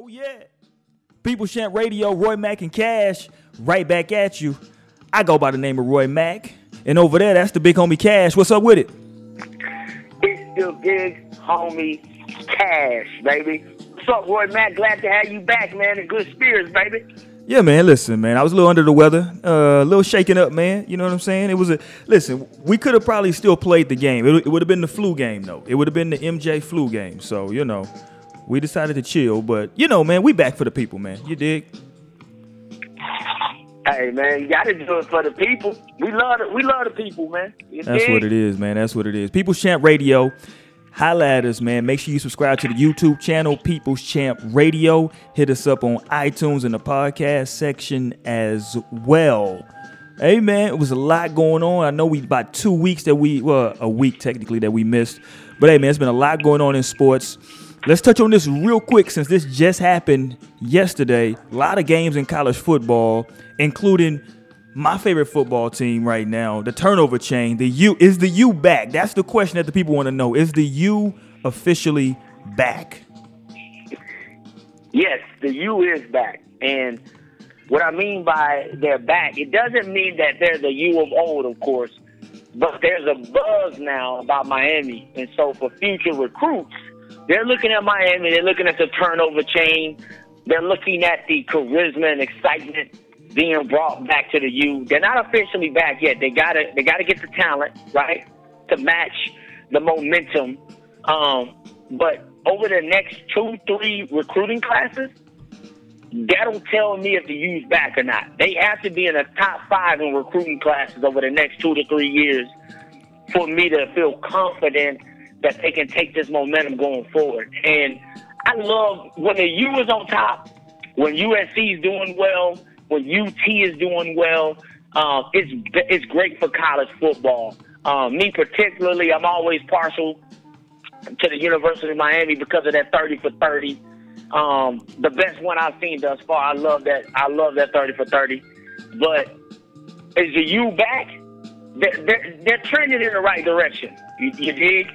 Oh yeah. People Champ Radio, Roy Mack and Cash, right back at you. I go by the name of Roy Mack. And over there, that's the big homie Cash. What's up with it? It's the big homie Cash, baby. What's up, Roy Mack? Glad to have you back, man. In good spirits, baby. Yeah, man. Listen, man. I was a little under the weather, uh, a little shaken up, man. You know what I'm saying? It was a listen. We could have probably still played the game. It, it would have been the flu game, though. It would have been the MJ flu game. So you know, we decided to chill. But you know, man, we back for the people, man. You dig? Hey, man, you gotta do it for the people. We love it. We love the people, man. You That's dig? what it is, man. That's what it is. People's Champ Radio. Holla at us, man. Make sure you subscribe to the YouTube channel, People's Champ Radio. Hit us up on iTunes in the podcast section as well. Hey, man, it was a lot going on. I know we about two weeks that we, well, a week technically that we missed. But hey, man, it's been a lot going on in sports. Let's touch on this real quick since this just happened yesterday. A lot of games in college football, including my favorite football team right now, the turnover chain. The U is the U back? That's the question that the people want to know. Is the U officially back? Yes, the U is back. And what I mean by they're back, it doesn't mean that they're the U of old, of course, but there's a buzz now about Miami. And so for future recruits, they're looking at Miami, they're looking at the turnover chain, they're looking at the charisma and excitement being brought back to the U. They're not officially back yet. They gotta they gotta get the talent, right? To match the momentum. Um, but over the next two, three recruiting classes, that'll tell me if the U's back or not. They have to be in the top five in recruiting classes over the next two to three years for me to feel confident that they can take this momentum going forward. And I love when the U is on top, when USC is doing well, when UT is doing well. Uh, it's it's great for college football. Um, me particularly, I'm always partial to the University of Miami because of that 30 for 30. Um, the best one I've seen thus far. I love that. I love that 30 for 30. But is the U back? They're, they're, they're trending in the right direction. You, you dig?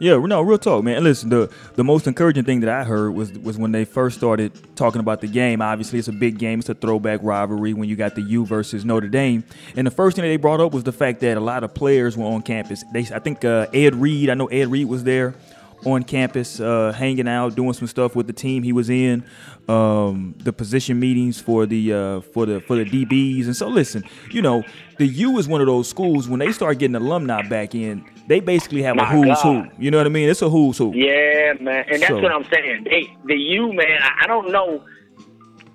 Yeah, no, real talk, man. And listen, the the most encouraging thing that I heard was was when they first started talking about the game. Obviously, it's a big game. It's a throwback rivalry when you got the U versus Notre Dame. And the first thing that they brought up was the fact that a lot of players were on campus. They, I think uh, Ed Reed. I know Ed Reed was there on campus, uh, hanging out, doing some stuff with the team he was in, um, the position meetings for the uh, for the for the DBs. And so, listen, you know, the U is one of those schools when they start getting alumni back in, they basically have a who's God. who. You know what I mean? It's a who's who. Yeah, man, and that's So- what I'm saying. They, the U, man. I, I don't know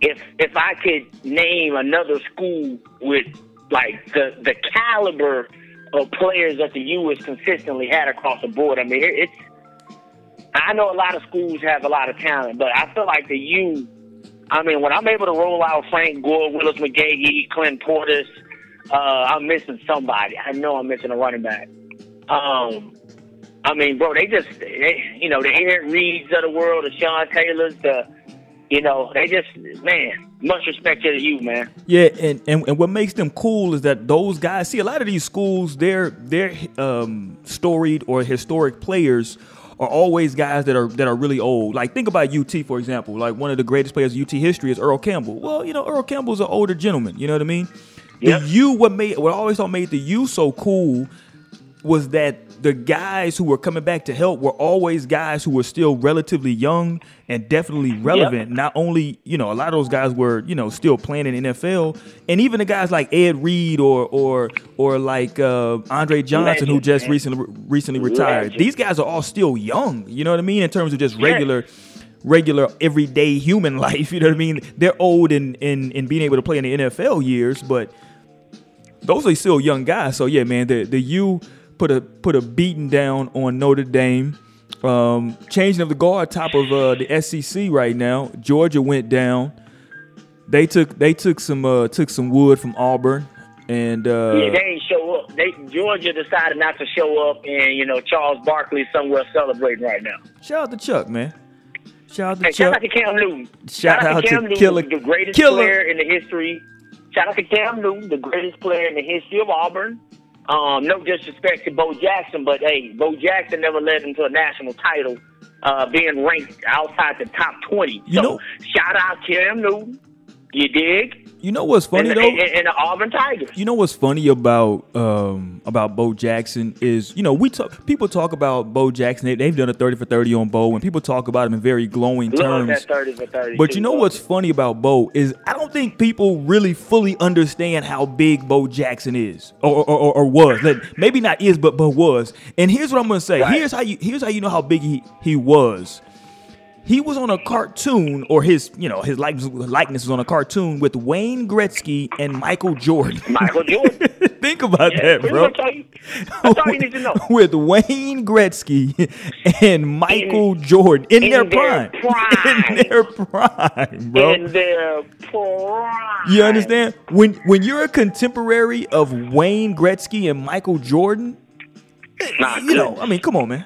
if if I could name another school with like the the caliber of players that the U has consistently had across the board. I mean, it, it's. I know a lot of schools have a lot of talent, but I feel like the U. I mean, when I'm able to roll out Frank Gore, Willis McGahee, Clint Portis, uh, I'm missing somebody. I know I'm missing a running back. Um, I mean, bro, they just, they, you know, the Eric Reeds of the world, the Sean Taylors, the, you know, they just, man, much respect to you, man. Yeah, and, and, and what makes them cool is that those guys see a lot of these schools, their their um, storied or historic players are always guys that are that are really old. Like think about UT for example. Like one of the greatest players of UT history is Earl Campbell. Well, you know Earl Campbell's an older gentleman. You know what I mean? Yep. The U what made what I always thought made the U so cool was that the guys who were coming back to help were always guys who were still relatively young and definitely relevant. Not only, you know, a lot of those guys were, you know, still playing in NFL, and even the guys like Ed Reed or or or like uh, Andre Johnson, who just man. recently recently retired. Legend. These guys are all still young. You know what I mean? In terms of just regular. Regular everyday human life, you know what I mean? They're old in, in in being able to play in the NFL years, but those are still young guys. So yeah, man, the the U put a put a beating down on Notre Dame. Um, changing of the guard top of uh, the SEC right now. Georgia went down. They took they took some uh, took some wood from Auburn, and uh, yeah, they ain't show up. They Georgia decided not to show up, and you know Charles Barkley somewhere celebrating right now. shout out to Chuck, man. Shout out to Hey, shout out to Cam Newton. Shout out to Cam Newton, Killer- the greatest Killer. player in the history. Shout out to Cam Newton, the greatest player in the history of Auburn. Um, no disrespect to Bo Jackson, but hey, Bo Jackson never led them to a national title. uh, being ranked outside the top 20. You so know- shout out to him, Newton. You dig? You know what's funny and, though? and, and the Auburn Tigers. You know what's funny about um, about Bo Jackson is you know we talk people talk about Bo Jackson they, they've done a thirty for thirty on Bo and people talk about him in very glowing Love terms. that 30 for 30. But you know what's funny about Bo is I don't think people really fully understand how big Bo Jackson is or or, or, or was. Like, maybe not is, but but was. And here's what I'm gonna say. Right. Here's how you here's how you know how big he he was. He was on a cartoon, or his you know his likeness likeness was on a cartoon with Wayne Gretzky and Michael Jordan. Michael Jordan. Think about Yeah, that, bro. much all you- That's all you need to know. With Wayne Gretzky and Michael Jordan in, in their, their prime. prime. in their prime, bro. In their prime. You understand? When when you're a contemporary of Wayne Gretzky and Michael Jordan, Nah, you know, I mean, come on, man.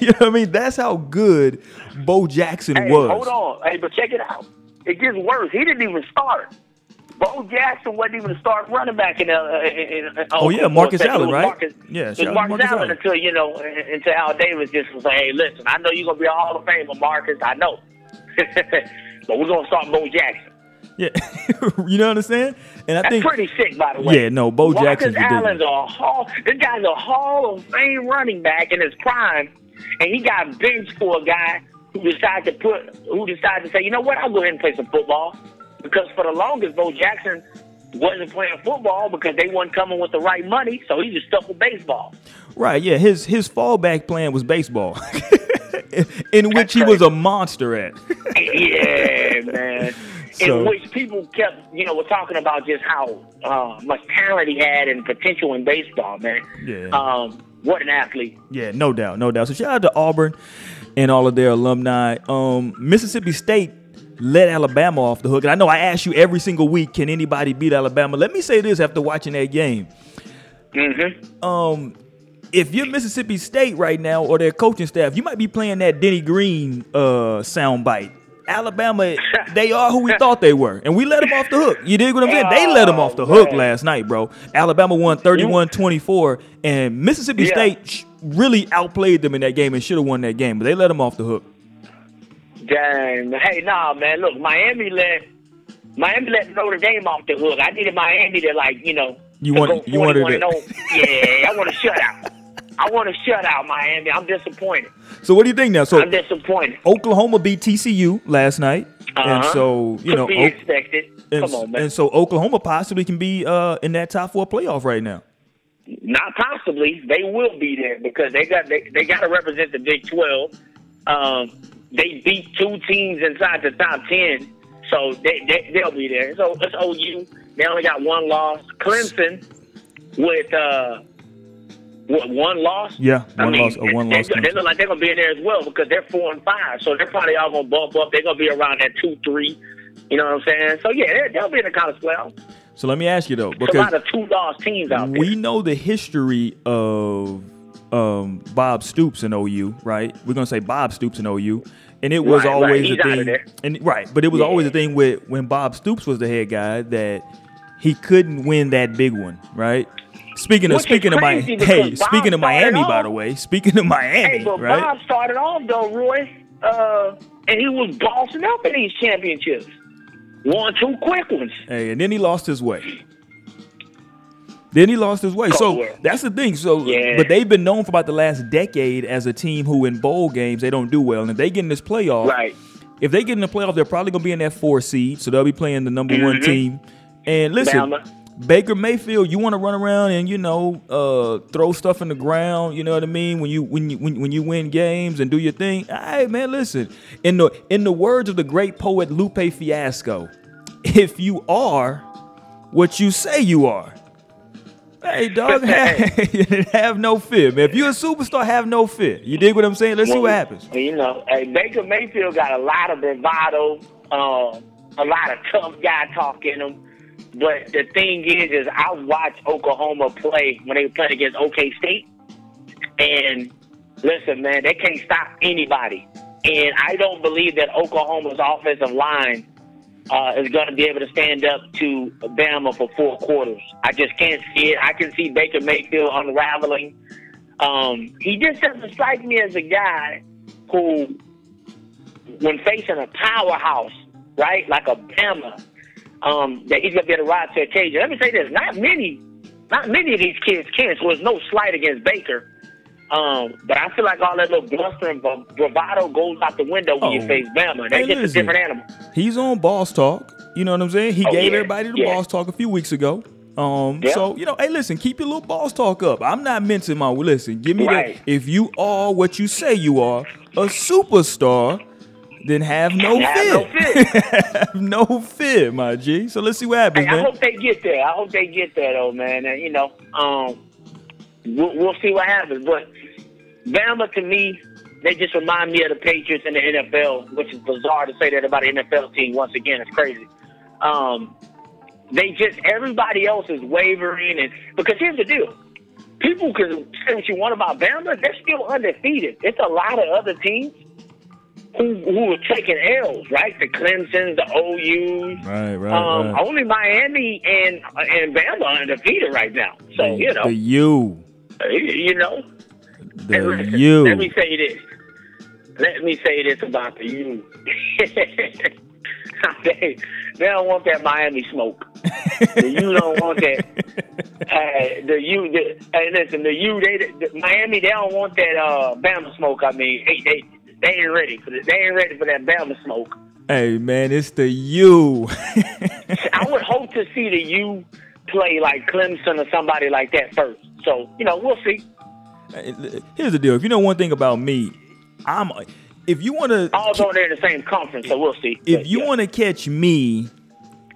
you know what I mean? That's how good Bo Jackson Hey, was. hold on. Hey, but check it out. It gets worse. He didn't even start. Bo Jackson wasn't even a start running back in. Uh, in, in Oh, yeah, Marcus Allen, right? Marcus, Yeah, it was shout out to Marcus, Marcus Allen, Allen. until you know, until Al Davis just was like, "Hey, listen, I know you're gonna be a Hall of Famer, Marcus. I know, but we're gonna start Bo Jackson. Yeah, you know what I'm saying? And I That's think pretty sick, by the way. Yeah, no, Bo Marcus Jackson's ridiculous. Allen's a hall. This guy's a Hall of Fame running back in his prime, and he got benched for a guy who decided to put, who decided to say, you know what, I'll go ahead and play some football, because for the longest, Bo Jackson wasn't playing football because they weren't coming with the right money, so he just stuck with baseball. right, yeah, his his fallback plan was baseball, in which he was a monster at. yeah, man. So- in which people kept, you know, were talking about just how uh, much talent he had and potential in baseball, man. Yeah. Um, what an athlete. Yeah, no doubt, no doubt. So shout out to Auburn and all of their alumni. Um, Mississippi State let Alabama off the hook. And I know I ask you every single week, can anybody beat Alabama? Let me say this after watching that game. hmm Um, if you're Mississippi State right now or their coaching staff, you might be playing that Denny Green uh soundbite. Alabama, they are who we thought they were, and we let them off the hook. You dig what I'm saying? They let them off the oh, hook last night, bro. Alabama won 31-24, and Mississippi Yeah. State really outplayed them in that game and should have won that game, but they let them off the hook. Dang. Hey, nah, man. Look, Miami let Miami let Notre Dame off the hook. I needed Miami to like, you know, You want- you wanted 41 to- and 0. Yeah, I want to shut out. I want to shut out Miami. I'm disappointed. So what do you think now? So I'm disappointed. Oklahoma beat TCU last night, and Uh-huh. so you Could know, be Oak- expected. and, Come on, man. and so Oklahoma possibly can be uh, in that top four playoff right now. Not possibly. They will be there because they got they, they got to represent the Big Twelve. Um, they beat two teams inside the top ten, so they, they they'll be there. So it's OU. They only got one loss. Clemson with uh, one loss? Yeah, one loss- a one they, loss They, Clemson. look like they're gonna be in there as well because they're four and five, so they're probably all gonna bump up. They're gonna be around that two three. You know what I'm saying? So yeah, they'll be in the college playoffs. So let me ask you though, It's a because lot of two loss teams out there. we know the history of um, Bob Stoops in OU, right? We're gonna say Bob Stoops in OU, and it was Right, right. always He's a thing. And right, but it was Yeah. always a thing with when Bob Stoops was the head guy that he couldn't win that big one, right? Speaking of Which speaking of Miami, hey, speaking of Miami, by the way, speaking of Miami, Hey, but right? Bob started off though, Roy, uh, and he was bossing up in these championships. Won two quick ones. Hey, and then he lost his way. Then he lost his way. So Coldwell. that's the thing. So, Yeah. but they've been known for about the last decade as a team who, in bowl games, they don't do well. And if they get in this playoff, Right. if they get in the playoff, they're probably gonna be in that four seed. So they'll be playing the number one Mhm. team. And listen, Bama. Baker Mayfield, you want to run around and you know uh, throw stuff in the ground. You know what I mean? When you when you when, when you win games and do your thing. Hey man, listen. In the in the words of the great poet Lupe Fiasco, if you are what you say you are. Hey, dog, have, have no fear, man. If you're a superstar, have no fear. You dig what I'm saying? Let's see what Well, happens. You know, hey, Baker Mayfield got a lot of bravado, uh, a lot of tough guy talk in him. But the thing is, is I watched Oklahoma play when they playing against OK State, and listen, man, they can't stop anybody. And I don't believe that Oklahoma's offensive line uh, is going to be able to stand up to Bama for four quarters. I just can't see it. I can see Baker Mayfield unraveling. Um, he just doesn't strike me as a guy who when facing a powerhouse, right, like a Bama, um, that he's gonna be able to rise to occasion. Let me say this: not many, not many of these kids can. So there's no slight against Baker. Um, but I feel like all that little bluster and bravado goes out the window when oh. you face Bama. That's hey, just listen, a different animal. He's on Boss Talk. You know what I'm saying? He oh, gave yeah, everybody the yeah. Boss Talk a few weeks ago. Um, so you know, hey, listen, keep your little boss talk up. I'm not mincing my listen. Give me right. that. If you are what you say you are, a superstar, then have no have fear. No fear. have no fear, my G. So let's see what happens, hey, man. I hope they get there. I hope they get there, though, man. And you know, um, we'll, we'll see what happens. But Bama, to me, they just remind me of the Patriots in the NFL, which is bizarre to say that about an NFL team. Once again, it's crazy. Um, they just everybody else is wavering, and because here's the deal: people can say what you want about Bama, they're still undefeated. It's a lot of other teams who who are taking L's, right? The Clemson's, the OU's. Right, right, um, right. Only Miami and and Bama are undefeated right now. So the, you know the U. You know the listen, U. Let me say this. Let me say this about the U. they, they don't want that Miami smoke. the U don't want that. Uh, the U, the, hey, listen, the U, they, the, Miami, they don't want that uh, Bama smoke. I mean, they, they, they ain't ready for the, They ain't ready for that Bama smoke. Hey man, it's the U. I would hope to see the U play like Clemson or somebody like that first. So you know, we'll see. Here's the deal. If you know one thing about me, I'm if you want to, although they're in the same conference, so we'll see. If but, you yeah. want to catch me,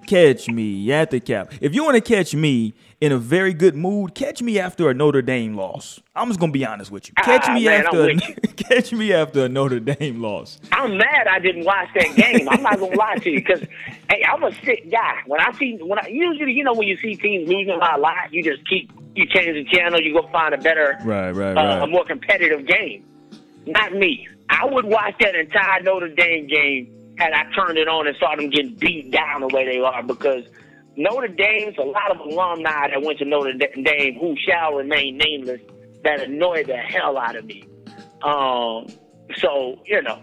catch me at the cap. If you want to catch me in a very good mood, catch me after a Notre Dame loss. I'm just gonna be honest with you. Catch ah, me man, after a, catch me after a Notre Dame loss. I'm mad I didn't watch that game. I'm not gonna lie to you because hey, I'm a sick guy. When I see when I usually you know when you see teams losing by a lot, you just keep you change the channel, you go find a better, right, right, uh, right. a more competitive game. Not me. I would watch that entire Notre Dame game had I turned it on and saw them getting beat down the way they are because Notre Dame's a lot of alumni that went to Notre Dame who shall remain nameless that annoyed the hell out of me. Um, so you know,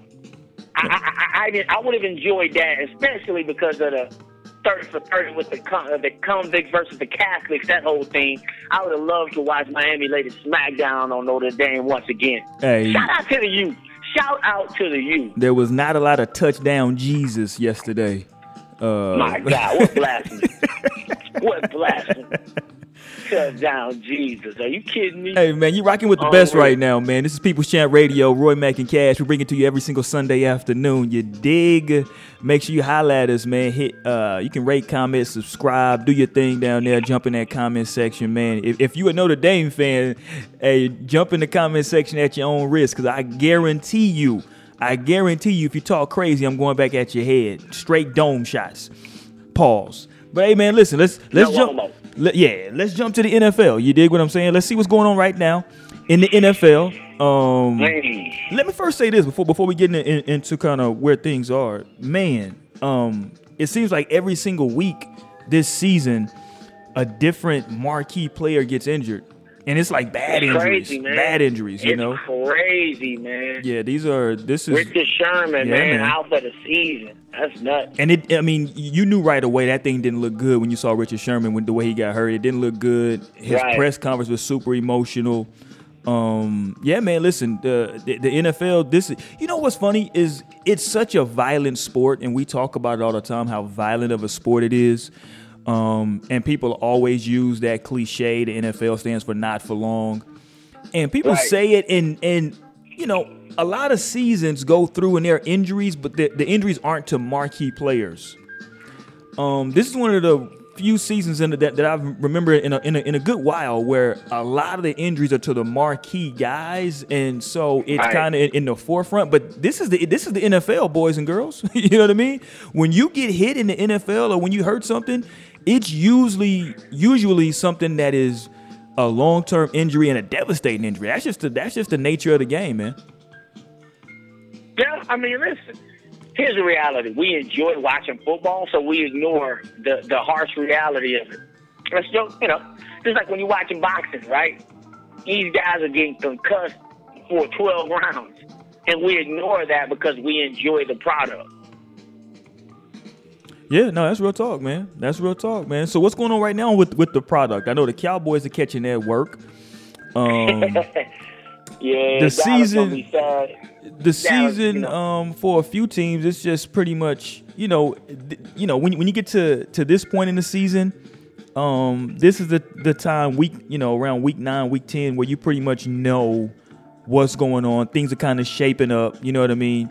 I I, I, I would have enjoyed that, especially because of the 30 for 30 with the the convicts versus the Catholics, that whole thing. I would have loved to watch Miami the smackdown on Notre Dame once again. Hey. Shout out to the youth. Shout out to the youth. There was not a lot of touchdown Jesus yesterday. Uh, My God, what blasphemy! What blasphemy! Shut down Jesus. Are you kidding me? Hey man, you rocking with the best right now, man. This is People's Champ Radio, Roy Mack and Cash. We bring it to you every single Sunday afternoon. You dig? Make sure you highlight us, man. Hit uh you can rate, comment, subscribe, do your thing down there, jump in that comment section, man. If, if you a Notre Dame fan, hey, jump in the comment section at your own risk, because I guarantee you I guarantee you, if you talk crazy, I'm going back at your head. Straight dome shots. Pause. But hey, man, listen. Let's let's jump. Let, yeah, let's jump to the NFL. You dig what I'm saying? Let's see what's going on right now in the NFL. Um, hey. Let me first say this before before we get in, in, into kind of where things are. Man, um, it seems like every single week this season, a different marquee player gets injured and it's like bad it's injuries, crazy, bad injuries. You it's know, crazy, man. Yeah, these are. This is Richard Sherman, yeah, man, man, out for the season. That's nuts. And it, I mean, you knew right away that thing didn't look good when you saw Richard Sherman when the way he got hurt. It didn't look good. His right. press conference was super emotional. Um, yeah, man. Listen, the, the the NFL. This, you know, what's funny is it's such a violent sport, and we talk about it all the time how violent of a sport it is. Um, and people always use that cliche. The NFL stands for not for long, and people right. say it, and and you know a lot of seasons go through and there are injuries, but the, the injuries aren't to marquee players. Um, this is one of the few seasons in the, that, that I remember in a, in a, in a good while where a lot of the injuries are to the marquee guys, and so it's right. kind of in, in, the forefront. But this is the this is the NFL, boys and girls. you know what I mean? When you get hit in the NFL or when you hurt something, it's usually usually something that is a long term injury and a devastating injury. That's just the, that's just the nature of the game, man. Yeah, I mean, listen. Here's the reality: we enjoy watching football, so we ignore the the harsh reality of it. Let's just, you know, just like when you're watching boxing, right? These guys are getting concussed for 12 rounds, and we ignore that because we enjoy the product. Yeah, no, that's real talk, man. That's real talk, man. So what's going on right now with with the product? I know the Cowboys are catching their work. Um, yeah, the season- the season you know. um, for a few teams, it's just pretty much you know, th- you know when when you get to to this point in the season, um, this is the the time week you know around week nine, week ten, where you pretty much know what's going on. Things are kind of shaping up. You know what I mean?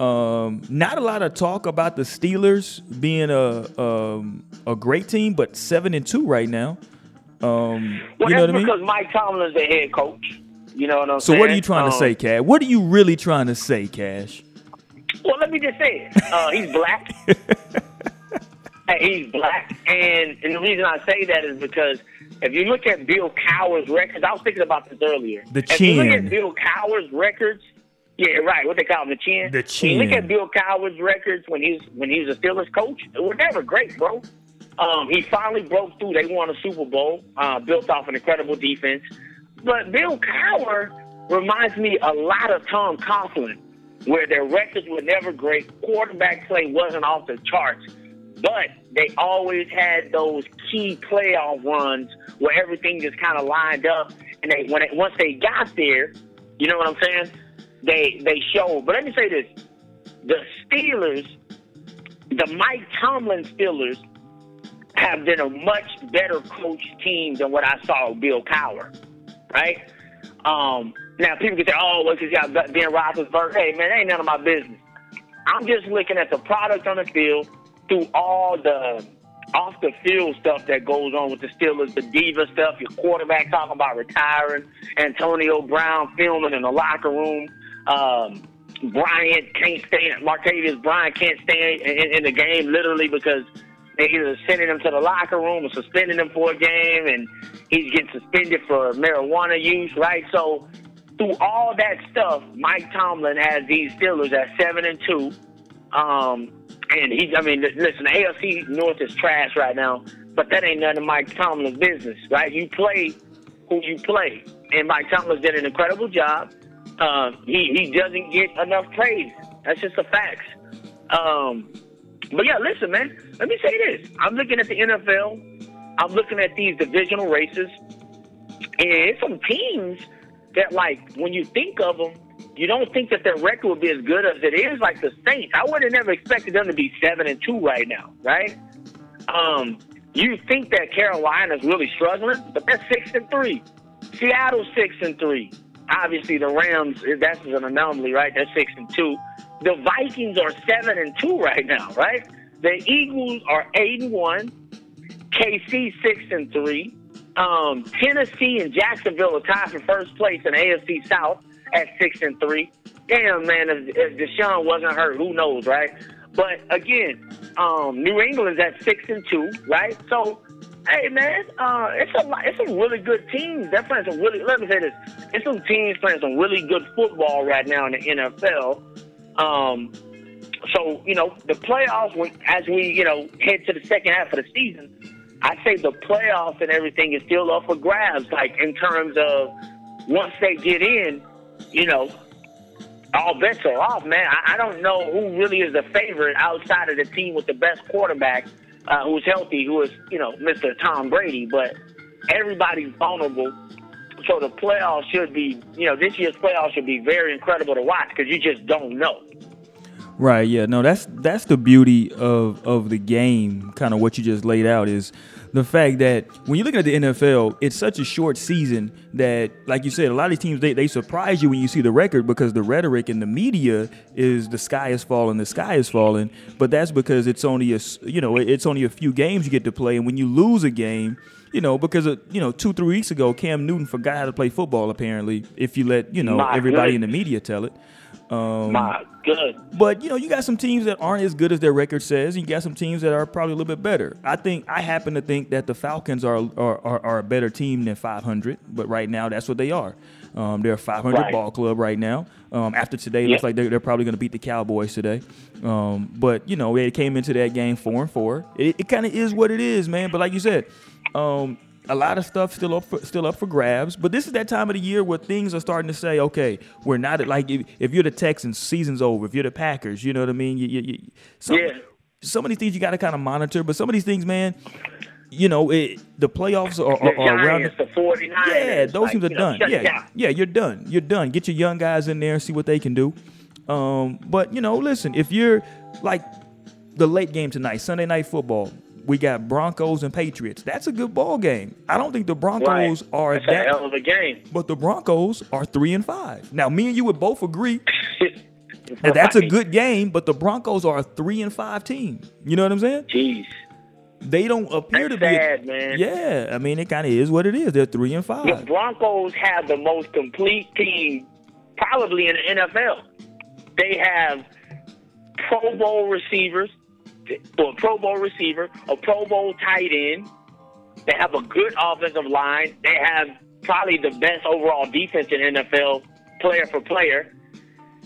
Um, not a lot of talk about the Steelers being a um, a great team, but seven and two right now. Um, Well, you know what that's I mean? because Mike Tomlin's the head coach. You know what I'm So saying? what are you trying to Um, say, Cash? What are you really trying to say, Cash? Well, let me just say it. Uh, he's black. He's black, and and the reason I say that is because if you look at Bill Cowher's records, I was thinking about this earlier. The If you look at Bill Cowher's records, yeah, right. What they call him, the chin. The When you look at Bill Cowher's records when he was when he was a Steelers coach, they were never great, bro. Um, he finally broke through. They won a Super Bowl, uh, built off an incredible defense. But Bill Cowher reminds me a lot of Tom Coughlin, where their records were never great. Quarterback play wasn't off the charts, but they always had those key playoff runs where everything just kind of lined up. And they when it, once they got there, you know what I'm saying? They they showed. But let me say this: the Steelers, the Mike Tomlin Steelers, have been a much better coach team than what I saw Bill Cowher, right? Um, now people can say, "Oh, because you got Ben Roethlisberger." Hey, man, that ain't none of my business. I'm just looking at the product on the field through all the off the field stuff that goes on with the Steelers, the diva stuff. Your quarterback talking about retiring, Antonio Brown filming in the locker room. Um, Bryant can't stand. Martavis Bryant can't stand in, in the game literally because they either sending him to the locker room or suspending him for a game, and he's getting suspended for marijuana use, right? So through all that stuff, Mike Tomlin has these Steelers at seven and two. Um, and he, I mean, listen, the AFC North is trash right now, but that ain't none of Mike Tomlin's business, right? You play who you play, and Mike Tomlin's did an incredible job. Uh, he he doesn't get enough praise. That's just the facts. Um, but yeah, listen, man. Let me say this: I'm looking at the NFL. I'm looking at these divisional races, and it's some teams that, like, when you think of them, you don't think that their record would be as good as it is. Like the Saints, I would have never expected them to be seven and two right now, right? Um, you think that Carolina's really struggling, but they're six and three. Seattle's six and three. Obviously, the Rams that's an anomaly, right? They're six and two. The Vikings are seven and two right now, right? The Eagles are eight and one. KC six and three. Um, Tennessee and Jacksonville are tied for first place in AFC South at six and three. Damn, man, if, if Deshaun wasn't hurt, who knows, right? But again, um, New England's at six and two, right? So, hey, man, uh, it's a it's some really good team. They're playing some really. Let me say this: it's some teams playing some really good football right now in the NFL. Um, so you know the playoffs as we you know head to the second half of the season. I say the playoffs and everything is still up for grabs. Like in terms of once they get in, you know, all bets are off, man. I, I don't know who really is the favorite outside of the team with the best quarterback, uh, who's healthy, who is you know Mr. Tom Brady. But everybody's vulnerable. So the playoffs should be, you know, this year's playoffs should be very incredible to watch because you just don't know. Right. Yeah. No. That's that's the beauty of of the game. Kind of what you just laid out is the fact that when you're looking at the NFL, it's such a short season that, like you said, a lot of these teams they, they surprise you when you see the record because the rhetoric in the media is the sky is falling, the sky is falling. But that's because it's only a you know it's only a few games you get to play, and when you lose a game. You know, because of, you know, two three weeks ago, Cam Newton forgot how to play football. Apparently, if you let you know My everybody in the media tell it. Um, My good. but you know, you got some teams that aren't as good as their record says. And you got some teams that are probably a little bit better. I think I happen to think that the Falcons are are, are, are a better team than 500. But right now, that's what they are. Um, they're a 500 Right. ball club right now. Um, after today, it looks like they're, they're probably going to beat the Cowboys today. Um, but you know, they came into that game four and four. It, it kind of is what it is, man. But like you said, um, a lot of stuff still up for, still up for grabs. But this is that time of the year where things are starting to say, okay, we're not like if, if you're the Texans, season's over. If you're the Packers, you know what I mean. You, you, you, some, Yeah. Some of these things you got to kind of monitor, but some of these things, man, you know, it, the playoffs are, are, are around. The 49ers. Yeah, those like, teams are you know, done. Yeah, down. yeah, you're done. You're done. Get your young guys in there, and see what they can do. Um, but you know, listen, if you're like the late game tonight, Sunday night football, we got Broncos and Patriots. That's a good ball game. I don't think the Broncos Right. are That's a that, hell of a game. but the Broncos are three and five. Now, me and you would both agree that that's a good game, but the Broncos are a three and five team. You know what I'm saying? Jeez. They don't appear That's to be. sad, man. Yeah, I mean, it kind of is what it is. They're three and five. The. Broncos have the most complete team probably in the NFL. They have Pro Bowl receivers, or a Pro Bowl receiver, a Pro Bowl tight end. They have a good offensive line. They have probably the best overall defense in NFL, player for player.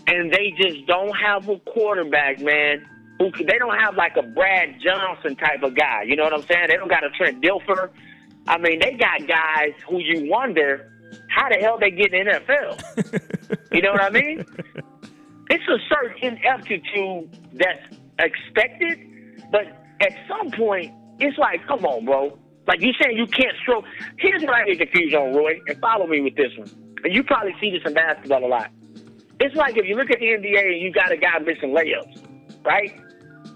And they just don't have a quarterback, man. Who they don't have like a Brad Johnson type of guy. You know what I'm saying? They don't got a Trent Dilfer. I mean, they got guys who you wonder how the hell they get in the NFL. you know what I mean? It's a certain ineptitude that's expected, but at some point, it's like, come on, bro. Like you saying you can't stroke. Here's what I get confused on, Roy, and follow me with this one. And you probably see this in basketball a lot. It's like if you look at the NBA and you got a guy missing layups, right?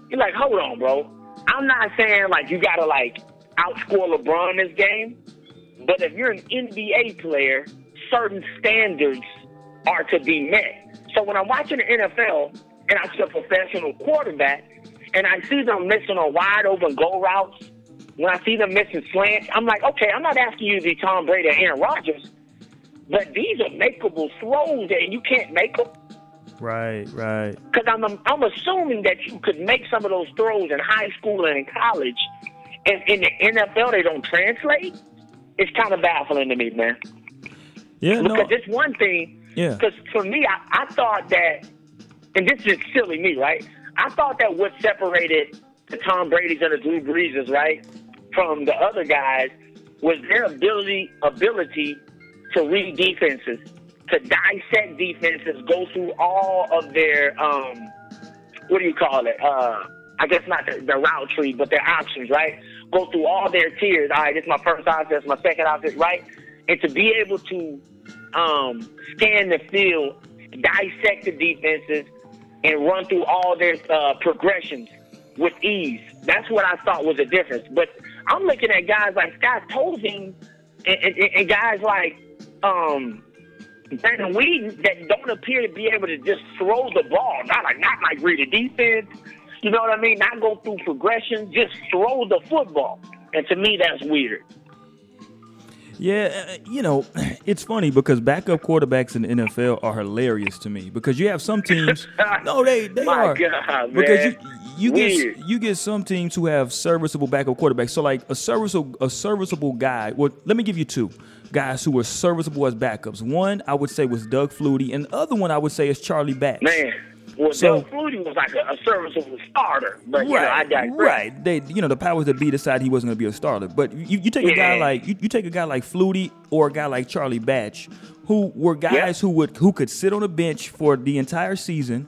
You're like, hold on, bro. I'm not saying like you gotta like outscore LeBron in this game, but if you're an NBA player, certain standards are to be met. So when I'm watching the NFL and I see a professional quarterback and I see them missing on wide open goal routes, when I see them missing slants, I'm like, okay, I'm not asking you to be Tom Brady or Aaron Rodgers, but these are makeable throws and you can't make them. Right, right. Because I'm, I'm assuming that you could make some of those throws in high school and in college, and in the NFL they don't translate. It's kind of baffling to me, man. Yeah, no. Because it's one thing. Yeah. Because for me, I, I thought that, and this is silly me, right? I thought that what separated the Tom Brady's and the Drew Breeses, right, from the other guys was their ability ability to read defenses, to dissect defenses, go through all of their um, what do you call it? Uh, I guess not the, the route tree, but their options, right? Go through all their tiers. All right, this is my first option, this is my second option, right? And to be able to um, scan the field, dissect the defenses, and run through all their uh, progressions with ease. That's what I thought was the difference. But I'm looking at guys like Scott Tolzien and, and, and guys like um, Brandon we that don't appear to be able to just throw the ball, not like not like read a defense. You know what I mean? Not go through progression, just throw the football. And to me, that's weird. Yeah, uh, you know, it's funny because backup quarterbacks in the NFL are hilarious to me because you have some teams. no, they they My are God, because man. you you Weird. get you get some teams who have serviceable backup quarterbacks. So like a serviceable a serviceable guy. Well, let me give you two guys who were serviceable as backups. One I would say was Doug Flutie, and the other one I would say is Charlie Batch. Man, well, So- Doug Flutie was like a, a serviceable starter, but you know, I Right, digress. right. They, you know, the powers that be decided he wasn't going to be a starter. But you, you take a guy like you, you take a guy like Flutie or a guy like Charlie Batch, who were guys Yeah. who would who could sit on a bench for the entire season,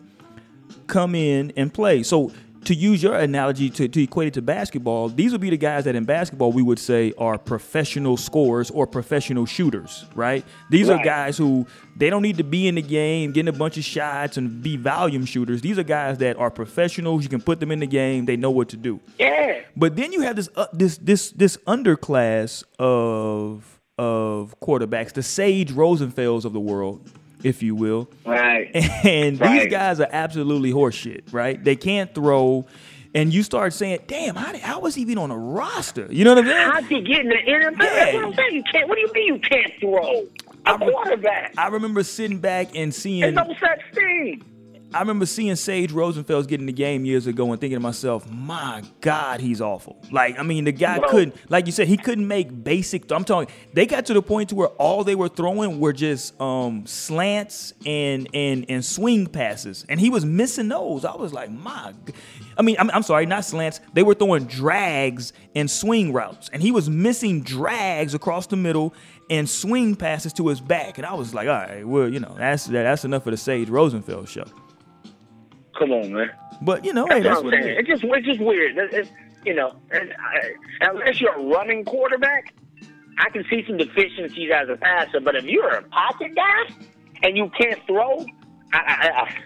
come in and play. So to use your analogy to, to equate it to basketball, these would be the guys that in basketball we would say are professional scorers or professional shooters, right? These are guys who they don't need to be in the game getting a bunch of shots and be volume shooters. These are guys that are professionals. You can put them in the game. They know what to do. Yeah. But then you have this uh, this this this underclass of of quarterbacks, the Sage Rosenfels of the world, if you will. Right. And these guys are absolutely horseshit, right? They can't throw. And you start saying, damn, how, did, how was he even on a roster? You know what I'm saying? How'd you get in the NFL? That's what I'm saying. You can't. What do you mean you can't throw? A I re- quarterback. I remember sitting back and seeing There's no such thing. I remember seeing Sage Rosenfels get in the game years ago and thinking to myself, my God, he's awful. Like, I mean, the guy Bro. couldn't, like you said, he couldn't make basic. I'm talking. They got to the point to where all they were throwing were just um, slants and and and swing passes, and he was missing those. I was like, my. I mean, I'm, I'm sorry, not slants. They were throwing drags and swing routes, and he was missing drags across the middle and swing passes to his back. And I was like, all right, well, you know, that's that's enough for the Sage Rosenfels show. Come on, man. But you know, hey, That's that's what I'm it saying. is. It's just it's just weird. It's, it's, you know, and I, unless you're a running quarterback, I can see some deficiencies as a passer. But if you're a pocket guy and you can't throw, I, I, I,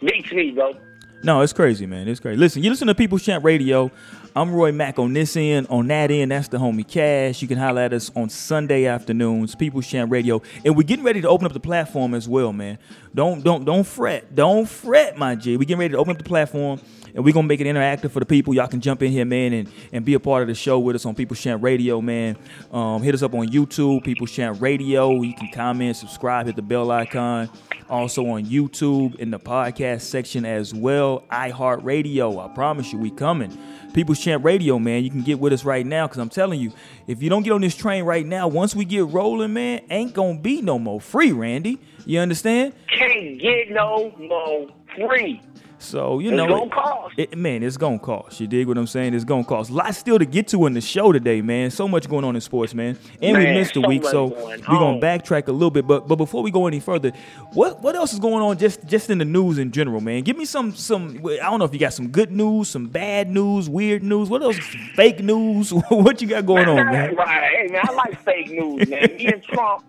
beats me, bro. No, it's crazy, man. It's crazy. Listen, you listen to People's Champ Radio. I'm Roy Mack on this end. On that end, that's the homie Cash. You can holler at us on Sunday afternoons, People's Champ Radio. And we're getting ready to open up the platform as well, man. Don't don't don't fret. Don't fret, my G. We're getting ready to open up the platform and we're gonna make it interactive for the people. Y'all can jump in here, man, and, and be a part of the show with us on People Champ Radio, man. Um, hit us up on YouTube, People Champ Radio. You can comment, subscribe, hit the bell icon. Also on YouTube in the podcast section as well. iHeartRadio. I promise you, we coming. People's Champ Radio, man. You can get with us right now because I'm telling you, if you don't get on this train right now, once we get rolling, man, ain't gonna be no more free, Randy. You understand? Can't get no more free. So you It's know, gonna it- cost. it- man, it's gonna cost. You dig what I'm saying? It's gonna cost. Lots still to get to in the show today, man. So much going on in sports, man. And we missed a so week, so going we're gonna backtrack a little bit. But but before we go any further, what what else is going on just just in the news in general, man? Give me some some. I don't know if you got some good news, some bad news, weird news. What else? Fake news? what you got going on, man? Right. Hey, man, I like fake news, man. Me and Trump,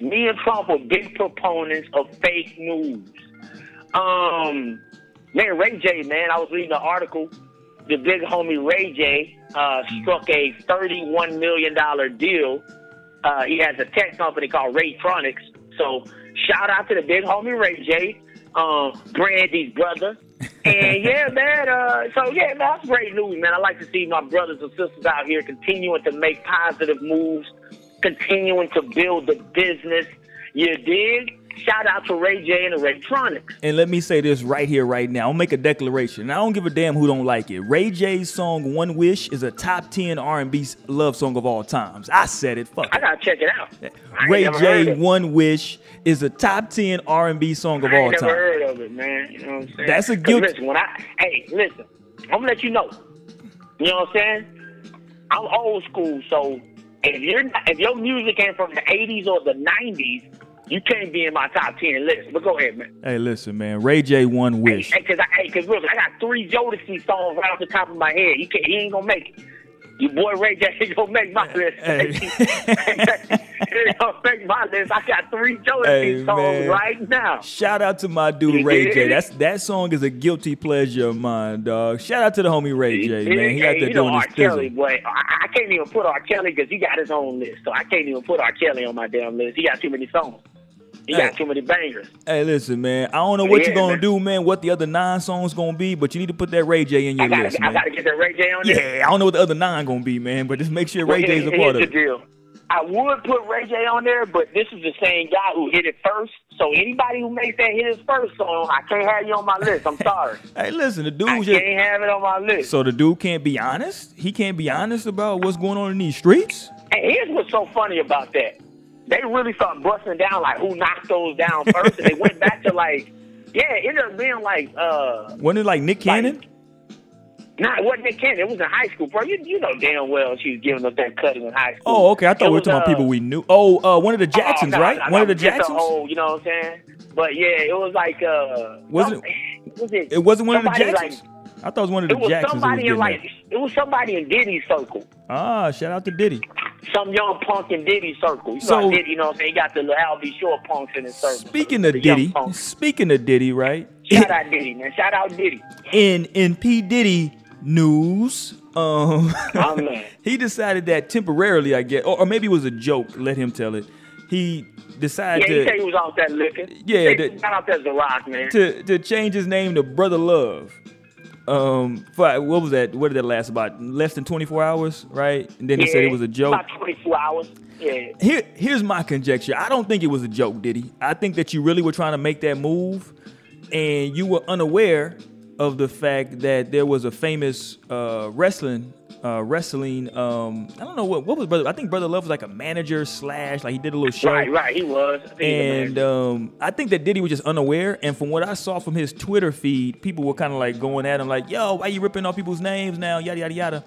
me and Trump are big proponents of fake news. Um, man, Ray J, man, I was reading an article. The big homie Ray J uh, struck a $31 million deal. Uh, he has a tech company called Raytronics. So shout out to the big homie Ray J, um, Brandy's brother. And yeah, man. Uh, so yeah, man, that's great news, man. I like to see my brothers and sisters out here continuing to make positive moves, continuing to build the business. You dig? Shout out to Ray J and the Raytronics. And let me say this right here, right now. I'll make a declaration. And I don't give a damn who don't like it. Ray J's song "One Wish" is a top ten R&B love song of all times. I said it. Fuck I gotta check it out. I Ray J "One Wish" is a top ten R&B song of I all never time. heard of it, man. You know what I'm saying? That's a 'Cause guilt- Listen, when I hey, listen, I'm gonna let you know. You know what I'm saying? I'm old school, so if you're not, if your music ain't from the '80s or the '90s, you can't be in my top ten list. But go ahead, man. Hey, listen, man. Ray J "One Wish." Hey, cause I, hey, cause look, I got three Jodeci songs right off the top of my head. He, can't, he ain't gonna make it. Your boy Ray J ain't gonna make my list. Hey. he gonna make my list. I got three Jodeci Hey, songs man. right now. Shout out to my dude Ray J. That's that song is a guilty pleasure of mine, dog. Shout out to the homie Ray J, man. He out Hey, there you know doing his Kelly, thing. boy. I, I can't even put R. Kelly because he got his own list. So I can't even put R. Kelly on my damn list. He got too many songs. He Hey. got too many bangers. Hey, listen, man. I don't know what Yeah, you're gonna man. do, man. What the other nine songs gonna be, but you need to put that Ray J in your I gotta, list, I gotta get that Ray J on there. Yeah, I don't know what the other nine gonna be, man, but just make sure Well, Ray J's a part of here's it. the deal. I would put Ray J on there, but this is the same guy who hit it first. So anybody who makes that hit his first song, I can't have you on my list. I'm sorry. Hey, listen, the I dude just can't have it on my list. so the dude can't be honest. He can't be honest about what's going on in these streets. And here's what's so funny about that. They really started busting down like who knocked those down first, and they went back to like, yeah, it ended up being like, uh, Wasn't it like Nick Cannon? nah, it wasn't Nick Cannon. It was in high school, bro. You, you know damn well she was giving us that cutting in high school. Oh, okay. I thought It we were was, talking about uh, people we knew. Oh, uh, one of the Jacksons, oh, no, right? no, one of the Jacksons. whole, you know what I'm saying? But yeah, it was like, uh, Wasn't some- was it? It wasn't one of the Jacksons. I thought it was one of the Like, it was Jacksons. somebody in like, getting it was somebody in Diddy's circle. Ah, shout out to Diddy. Some young punk in Diddy's circle. You So- know, Diddy, you know what I'm saying? He got the little Al B. Sure punks in his circle. Speaking of Diddy, speaking of Diddy, right? Shout out Diddy, man. Shout out Diddy. in in P Diddy news, um, he decided that temporarily, I guess, or, or maybe it was a joke. Let him tell it. He decided Yeah, he said he was off that liquor. Yeah, He that- got off that Ciroc, man. to to change his name to Brother Love. Um, for, what was that? What did that last about? Less than twenty four hours, right? And then he said it was a joke. About 24 hours. Yeah. Here, here's my conjecture. I don't think it was a joke, Diddy. I think that you really were trying to make that move and you were unaware of the fact that there was a famous uh, wrestling uh, wrestling. Um, I don't know what what was brother. I think brother Love was like a manager slash like he did a little show. Right, right. He was. I think he was And um, I think that Diddy was just unaware. And from what I saw from his Twitter feed, people were kind of like going at him, like, "Yo, why you ripping off people's names now?" Yada yada yada.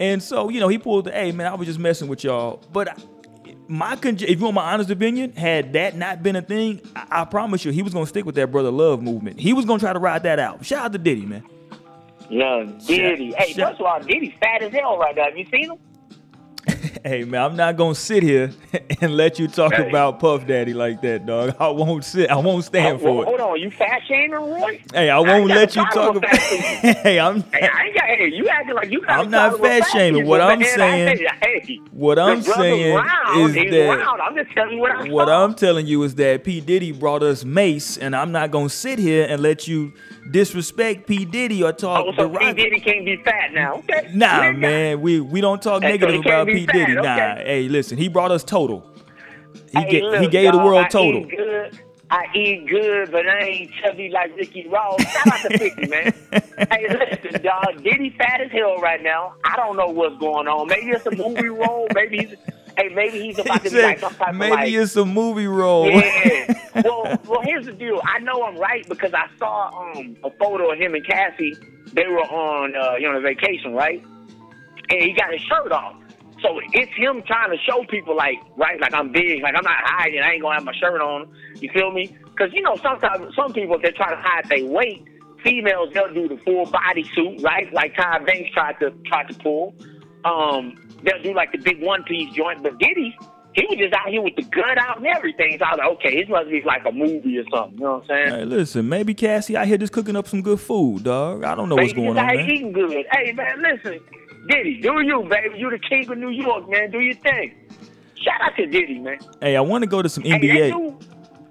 And so you know, he pulled the, "Hey man, I was just messing with y'all." But I- my, conj- if you want my honest opinion, had that not been a thing, I, I promise you, he was gonna stick with that brother love movement. He was gonna try to ride that out. Shout out to Diddy, man. Young Diddy. Hey, shut- first of all, Diddy's fat as hell right now. Have you seen him? Hey man, I'm not gonna sit here and let you talk Hey. about Puff Daddy like that, dog. I won't sit. I won't oh, stand Oh, for well, it. hold on, you fat shaming Roy? Hey, I won't got let you talk about. hey, I'm. Hey, I ain't got. Hey, you acting like you got. I'm not fat shaming. What I'm saying- hey, What I'm saying round. is that round. I'm just telling you what I what saw. I'm telling you is that P Diddy brought us Mace, and I'm not gonna sit here and let you disrespect P Diddy or talk Oh, so P Diddy can't be fat now. Okay. Nah, man, we we don't talk Hey, negative can't about P fat, Diddy. Nah, hey, listen, he brought us total. He Hey, ga- he gave the world I total. I eat good, but I ain't chubby like Ricky Ross. Shout out to 50, man. hey, listen, dog. Diddy fat as hell right now. I don't know what's going on. Maybe it's a movie role. Maybe he's, hey, maybe he's He about to be like some type maybe of like, it's a movie role. yeah. Well, well, here's the deal. I know I'm right because I saw um a photo of him and Cassie. They were on uh, you know vacation, right? And he got his shirt off. So it's him trying to show people like, right, like I'm big, like I'm not hiding. I ain't gonna have my shirt on. You feel me? Because you know sometimes some people if they try to hide their weight, females they'll do the full body suit, right? Like Ty Banks tried to tried to pull. Um, they'll do like the big one piece joint, but Diddy. He was just out here with the gun out and everything. So I was like, okay, this must be like a movie or something. You know what I'm saying? Hey, listen, maybe Cassie out here just cooking up some good food, dog. I don't know what's going on, out man. eating good. Hey, man, listen. Diddy, do you, baby. You the king of New York, man. Do your thing. Shout out to Diddy, man. Hey, I want to go to some Hey, NBA. new,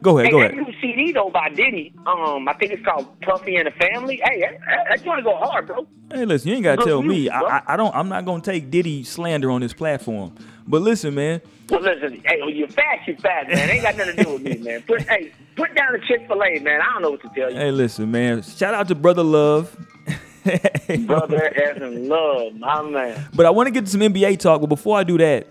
Go ahead, hey, go that ahead. new CD, though, by Diddy, um, I think it's called Puffy and the Family. Hey, that, that, that's to go hard, bro. Hey, listen, you ain't gotta Good tell me. music, I. I, I don't. I'm not gonna take Diddy slander on this platform. But listen, man. Well, listen, hey, when you're fat, you're fat, man. Ain't got nothing to do with me, man. Put, hey, put down the Chick Fil A, man. I don't know what to tell you, Hey, listen, man. Shout out to brother Love. brother. As in love, my man. But I want to get to some NBA talk. But before I do that,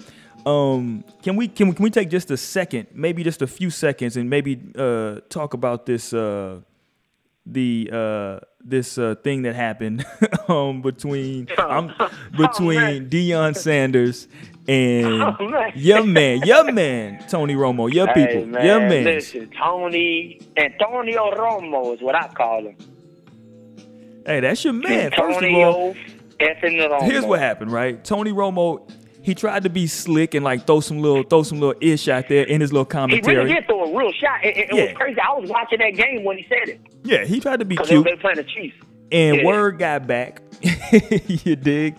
um, can we can we, can we take just a second, maybe just a few seconds, and maybe uh, talk about this uh, the uh, this uh, thing that happened um, between um, between Oh, man. Deion Sanders and Oh, man. your man, your man, Tony Romo, your Hey, people, man, your man. Listen, Tony Antonio Romo is what I call him. Hey, that's your man. First of all, Antonio Romo. here's what happened, right? Tony Romo, he tried to be slick and like throw some little throw some little ish out there in his little commentary. He really did throw a real shot. It, it, it was crazy. I was watching that game when he said it Yeah, he tried to be cute. they playing the Chiefs. and yeah. word got back. you dig?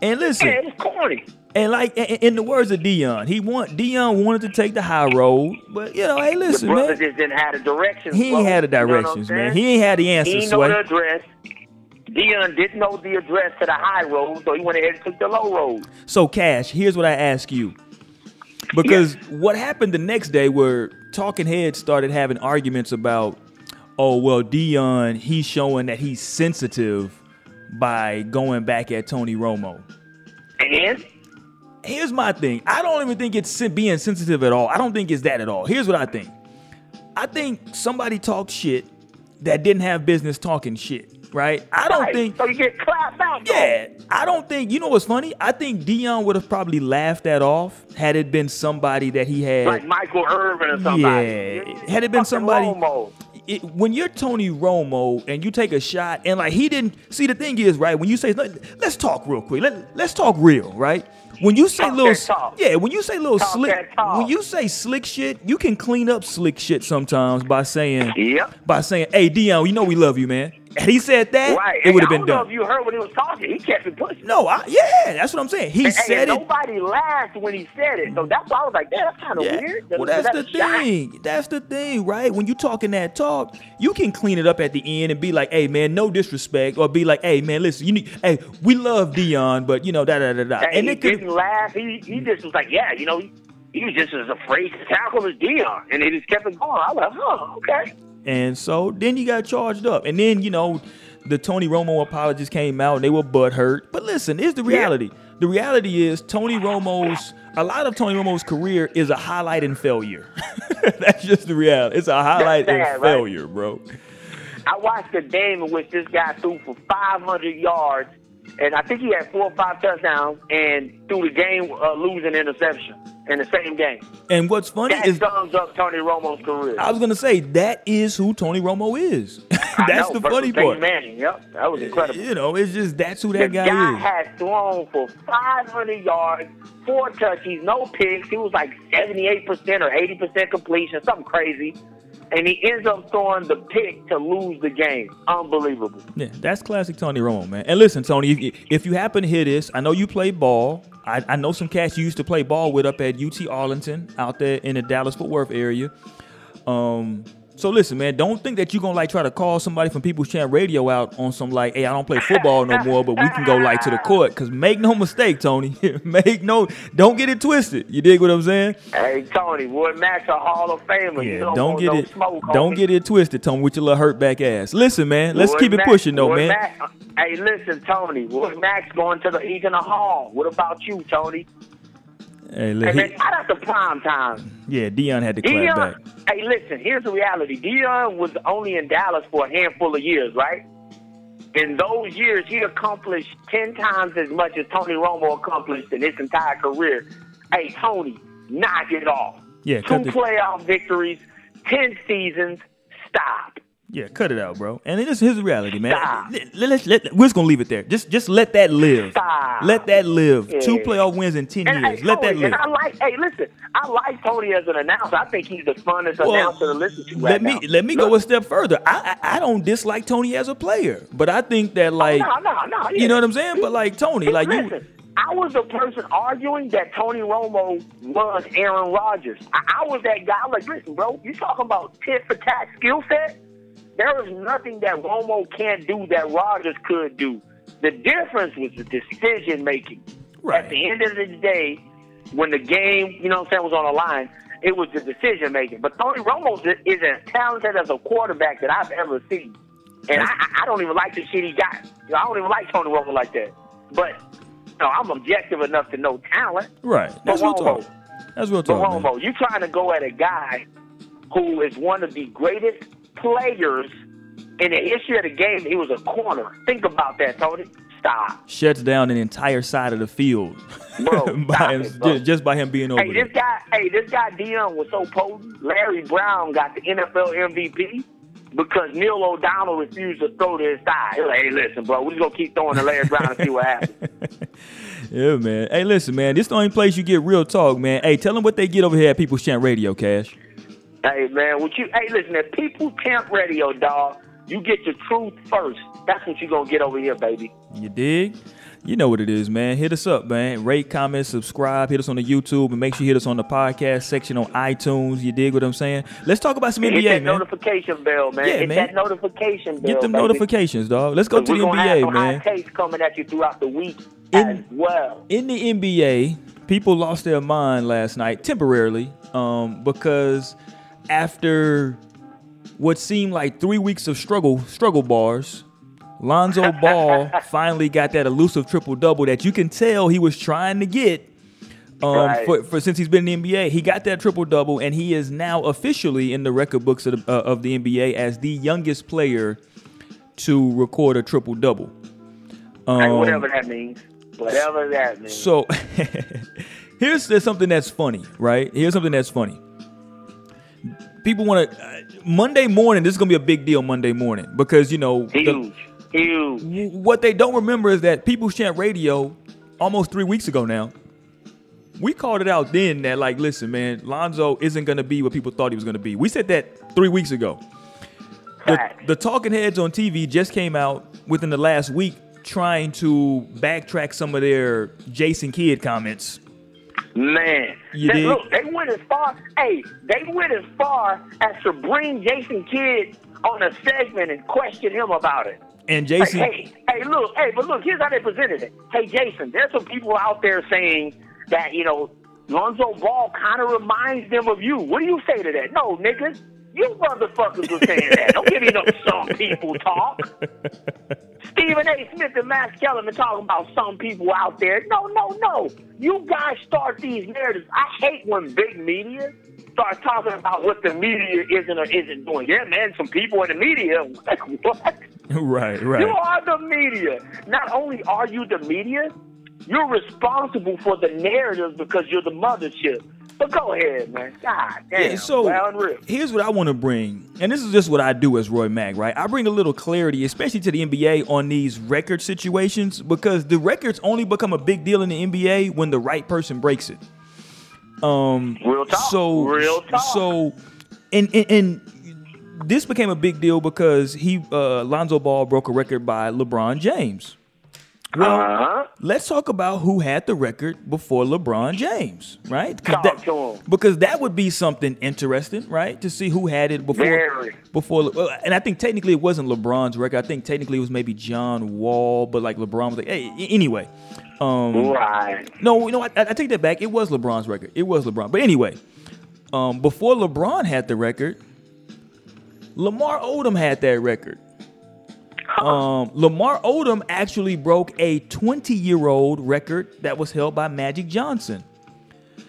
And listen, Yeah, it was corny. and like in, the words of Deion, he want Deion wanted to take the high road, but you know, hey, The listen, brother man, just didn't have the directions. he ain't had the You know directions, man. He ain't had the answers, didn't know the address. Deion didn't know the address to the high road, so he went ahead and took the low road. So, Cash, here's what I ask you. Because what happened the next day where Talking Heads started having arguments about, oh, well, Deion, he's showing that he's sensitive by going back at Tony Romo. And Here's my thing. I don't even think it's being sensitive at all. I don't think it's that at all. Here's what I think. I think somebody talked shit that didn't have business talking shit, right? I don't right, think so. You get clapped out. though. yeah, I don't think you know what's funny. I think Deion would have probably laughed that off had it been somebody that he had. like Michael Irvin or somebody. Yeah. Had it been Fucking somebody- Romo. it, when you're Tony Romo and you take a shot and like he didn't see the thing is right when you say let, let's talk real quick let, let's talk real right when you say Talk little yeah when you say little Talk slick when you say slick shit you can clean up slick shit sometimes by saying Yep. by saying hey Deion you know we love you man had he said that Right. it would have I been don't know done if you heard when he was talking. He kept it pushing. no I, yeah that's what I'm saying he Hey, said and it nobody laughed when he said it. So that's why I was like, that's kind of Yeah. weird. Well, Was that's the a shot? thing. That's the thing, right? When you talking that talk, you can clean it up at the end and be like, "Hey, man, no disrespect," or be like, "Hey, man, listen, you need, hey, we love Deion, but you know, da da da da." Hey, And he it didn't laugh. He he just was like, yeah, you know, he, he was just as afraid to tackle as Deion, and he just kept it going. I was like, huh, okay. And so then he got charged up. And then, you know, the Tony Romo apologies came out and they were butthurt. But listen, here's the reality. Yeah. The reality is Tony Romo's a lot of Tony Romo's career is a highlight and failure. That's just the reality. It's a highlight sad, in failure, right? bro. I watched a game in which this guy threw for 500 yards, and I think he had four or five touchdowns, and threw the game uh, losing interception in the same game. And what's funny is that is sums up Tony Romo's career. I was gonna say that is who Tony Romo is. that's know, the funny part. Manning, yep, that was incredible. You know, it's just that's who that the guy, guy is. Had thrown for 500 yards, four touches, no picks. He was like 78% or 80% completion, something crazy and he ends up throwing the pick to lose the game. Unbelievable. Yeah, that's classic Tony Romo, man. And listen, Tony, if, you happen to hear this, I know you play ball. I, I know some cats you used to play ball with up at UT Arlington out there in the Dallas Fort Worth area. Um, so listen, man, don't think that you're gonna like try to call somebody from People's Champ Radio out on some like, hey, I don't play football no more, but we can go like to the court. Cause make no mistake, Tony, make no, don't get it twisted. You dig what I'm saying? Hey, Tony, Wood Max a Hall of Famer. Yeah, don't, don't get no it, smoke, don't get it twisted, Tony, with your little hurt back ass. Listen, man, let's Wood keep it pushing though, Wood man. Max, hey, listen, Tony, Wood Max going to the he's in the hall. What about you, Tony? Hey, Hey, look, man, he- shout out to prime time. yeah, Deion had to clap Deion, back. hey, listen, here's the reality. Deion was only in Dallas for a handful of years, right? In those years, he accomplished 10 times as much as Tony Romo accomplished in his entire career. Hey, Tony, knock it off. Yeah, Two playoff victories, 10 seasons, stop. Yeah, cut it out, bro. And this is reality, man. Let, let, let, we're just gonna leave it there. Just just let that live. Stop. Let that live. Yeah. Two playoff wins in ten And, years. hey, let that live. And I like, hey, listen, I like Tony as an announcer. I think he's the funnest Well, announcer to listen to let me now. let me go a step further. I, I I don't dislike Tony as a player, but I think that oh, like no, no, no, you know what I'm saying. But like Tony, like you, Listen, I was the person arguing that Tony Romo was Aaron Rodgers. I, I was that guy. I'm like, listen, bro, you talking about tit for tat skill set? There is nothing that Romo can't do that Rodgers could do. The difference was the decision making. Right. At the end of the day, when the game, you know what I'm saying, was on the line, it was the decision making. But Tony Romo is as talented as a quarterback that I've ever seen. And I, I- don't even like the shit he got. You know, I don't even like Tony Romo like that. But you know, I'm objective enough to know talent. right? That's real talk. That's real talk. Romo, you trying to go at a guy who is one of the greatest players in the history of the game. He was a corner. Think about that, Tony. Stop. Shuts down an entire side of the field Bro, by him, it, bro. ju- just by him being over Hey, there. this guy, hey, this guy Deion was so potent. Larry Brown got the NFL MVP because Neil O'Donnell refused to throw to his thigh. He was like, hey, listen, bro, we just gonna keep throwing to Larry Brown and see what happens. Yeah, man. Hey, listen, man. This the only place you get real talk, man. Hey, tell them what they get over here at People's Champ Radio, Cash. Hey man, what you? Hey, listen, at People Champ Radio, dog, you get your truth first. That's what you gonna get over here, baby. You dig? You know what it is, man. Hit us up, man. Rate, comment, subscribe. Hit us on the YouTube, and make sure you hit us on the podcast section on iTunes. You dig what I'm saying? Let's talk about some Hit NBA, that man. notification bell, man. Yeah, Hit man. that notification bell. Get them baby. notifications, dog. Let's go to the NBA, some man. hot coming at you throughout the week In- as well. in the NBA, people lost their mind last night temporarily um, because after what seemed like three weeks of struggle struggle bars, Lonzo Ball finally got that elusive triple double that you can tell he was trying to get. Um, Right. for, for since he's been in the NBA, he got that triple double, and he is now officially in the record books of the, uh, of the NBA as the youngest player to record a triple double. Hey, whatever that means. Whatever that means. So here's there's something that's funny, right? Here's something that's funny. People want to uh, Monday morning. This is gonna be a big deal Monday morning because you know the- huge, huge. what they don't remember is that People's Champ Radio almost three weeks ago now. We called it out then that like, listen, man, Lonzo isn't gonna be what people thought he was gonna be. We said that three weeks ago. The, the talking heads on TV just came out within the last week trying to backtrack some of their Jason Kidd comments. Man, They- look, they went as far. Hey, they went as far as to bring Jason Kidd on a segment and question him about it. And Like, Jason, hey, hey, look, hey, but look, here's how they presented it. Hey, Jason, there's some people out there saying that you know Lonzo Ball kind of reminds them of you. What do you say to that? No, niggas, You motherfuckers were saying that. Don't give me no some people talk. Stephen A. Smith and Max Kellerman talking about some people out there. No, no, no. You guys start these narratives. I hate when big media starts talking about what the media isn't or isn't doing. Yeah, man, some people in the media. Like, what? Right, right. You are the media. Not only are you the media, you're responsible for the narrative because you're the mothership. But go ahead, man. God damn. Yeah, so here's what I want to bring, and this is just what I do as Roy Mack, right? I bring a little clarity, especially to the NBA, on these record situations because the records only become a big deal in the NBA when the right person breaks it. Um, Real talk. So, Real talk. so, and, and and this became a big deal because he uh, Lonzo Ball broke a record by LeBron James. Well, Uh-huh. let's talk about who had the record before LeBron James, right? Talk that, to him. because that would be something interesting, right? To see who had it before. Very. Before, and I think technically it wasn't LeBron's record. I think technically it was maybe John Wall, but like LeBron was like, hey, anyway. Um, Right. no, you know, I, I take that back. It was LeBron's record. It was LeBron. But anyway, um, before LeBron had the record, Lamar Odom had that record. Um, Lamar Odom actually broke a 20 year old record that was held by Magic Johnson.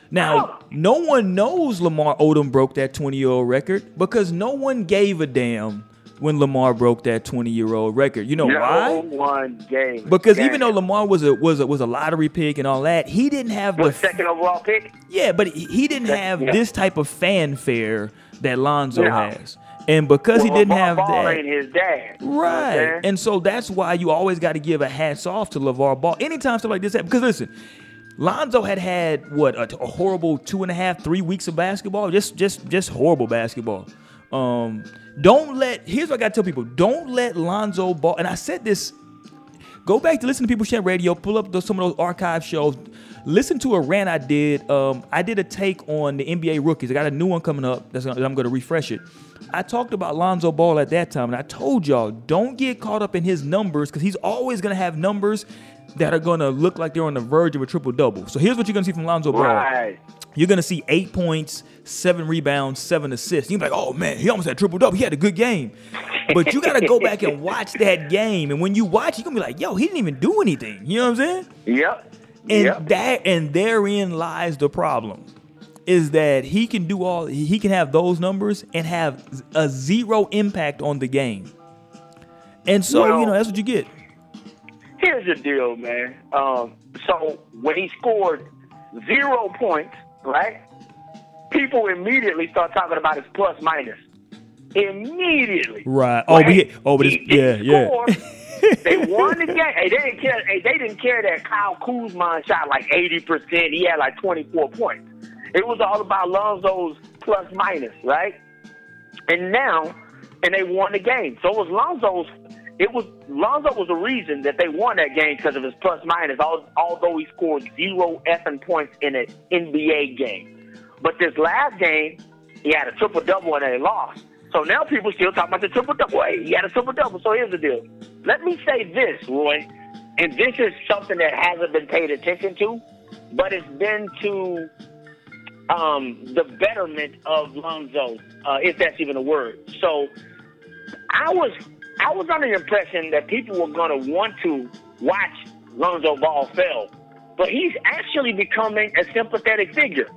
Now, Oh. no one knows Lamar Odom broke that 20 year old record because no one gave a damn when Lamar broke that 20 year old record. You know no why? one game. Because Damn. even though Lamar was a was a was a lottery pick and all that, he didn't have the second overall pick, yeah, but he he didn't have yeah. this type of fanfare that Lonzo No. has. And because he didn't have Ball that, ain't his dad. You know what I'm Right. saying? And so that's why you always got to give a hats off to LeVar Ball. Anytime stuff like this happens, because listen, Lonzo had had what a, a horrible two and a half, three weeks of basketball, just just just horrible basketball. Um, don't let. Here's what I got to tell people: Don't let Lonzo Ball. And I said this. Go back to listen to People Champ Radio. Pull up those, some of those archive shows. Listen to a rant I did. Um, I did a take on the NBA rookies. I got a new one coming up. That's gonna, I'm going to refresh it. I talked about Lonzo Ball at that time, and I told y'all don't get caught up in his numbers because he's always going to have numbers that are going to look like they're on the verge of a triple double. So here's what you're going to see from Lonzo Ball. Right. You're gonna see eight points, seven rebounds, seven assists. You're like, oh man, he almost had triple double. He had a good game. But you gotta go back and watch that game. And when you watch, you're gonna be like, yo, he didn't even do anything. You know what I'm saying? Yep. And yep. that and therein lies the problem. Is that he can do all he can have those numbers and have a zero impact on the game. And so, Well- you know, that's what you get. Here's the deal, man. Um, so when he scored zero points, right? People immediately start talking about his plus minus. Immediately. Right. Oh, but he- oh, but he it's- yeah, yeah. they won the game. Hey, they didn't care. Hey, they didn't care that Kyle Kuzma shot like eighty percent. He had like twenty four points. It was all about Lonzo's plus minus, right? And now, and they won the game. So it was Lonzo's. It was Lonzo was the reason that they won that game because of his plus minus. Although he scored zero effing points in an NBA game, but this last game he had a triple double and they lost. So now people still talking about the triple double. Hey, he had a triple double. So here's the deal. Let me say this, Roy, and this is something that hasn't been paid attention to, but it's been to um, the betterment of Lonzo, uh, if that's even a word. So I was I was under the impression that people were going to want to watch Lonzo Ball fail, but he's actually becoming a sympathetic figure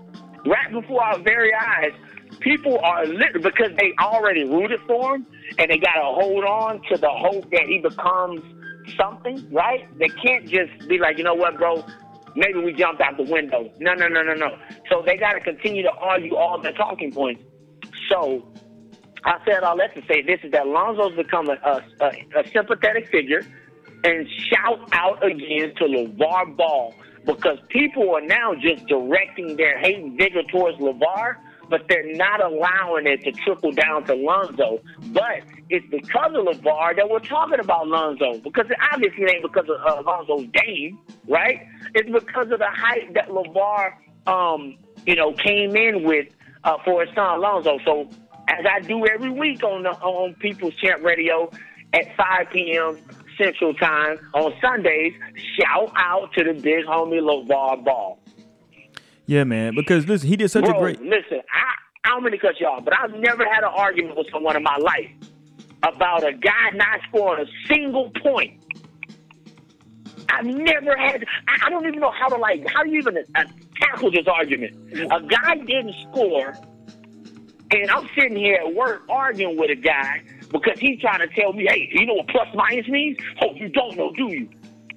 right before our very eyes. People are lit because they already rooted for him, and they got to hold on to the hope that he becomes something. Right? They can't just be like, you know what, bro? Maybe we jumped out the window. No, no, no, no, no. So they got to continue to argue all the talking points. So I said all that to say this is that Lonzo's become a, a, a, a sympathetic figure and shout out again to LeVar Ball because people are now just directing their hate and vigor towards LeVar, but they're not allowing it to trickle down to Lonzo. But it's because of LeVar that we're talking about Lonzo because it obviously ain't because of uh, Lonzo's game, right? It's because of the hype that LeVar, um, you know, came in with uh, for his son Lonzo. So as I do every week on the, on People's Champ Radio at 5 p.m. Central Time on Sundays. Shout out to the big homie LeVar Ball. Yeah, man. Because listen, he did such Bro, a great listen, I'm gonna cut you off, but I've never had an argument with someone in my life about a guy not scoring a single point. I've never had. I I don't even know how to like. How do you even uh, tackle this argument? A guy didn't score, and I'm sitting here at work arguing with a guy because he's trying to tell me, "Hey, you know what plus minus means? Oh, you don't know, do you?"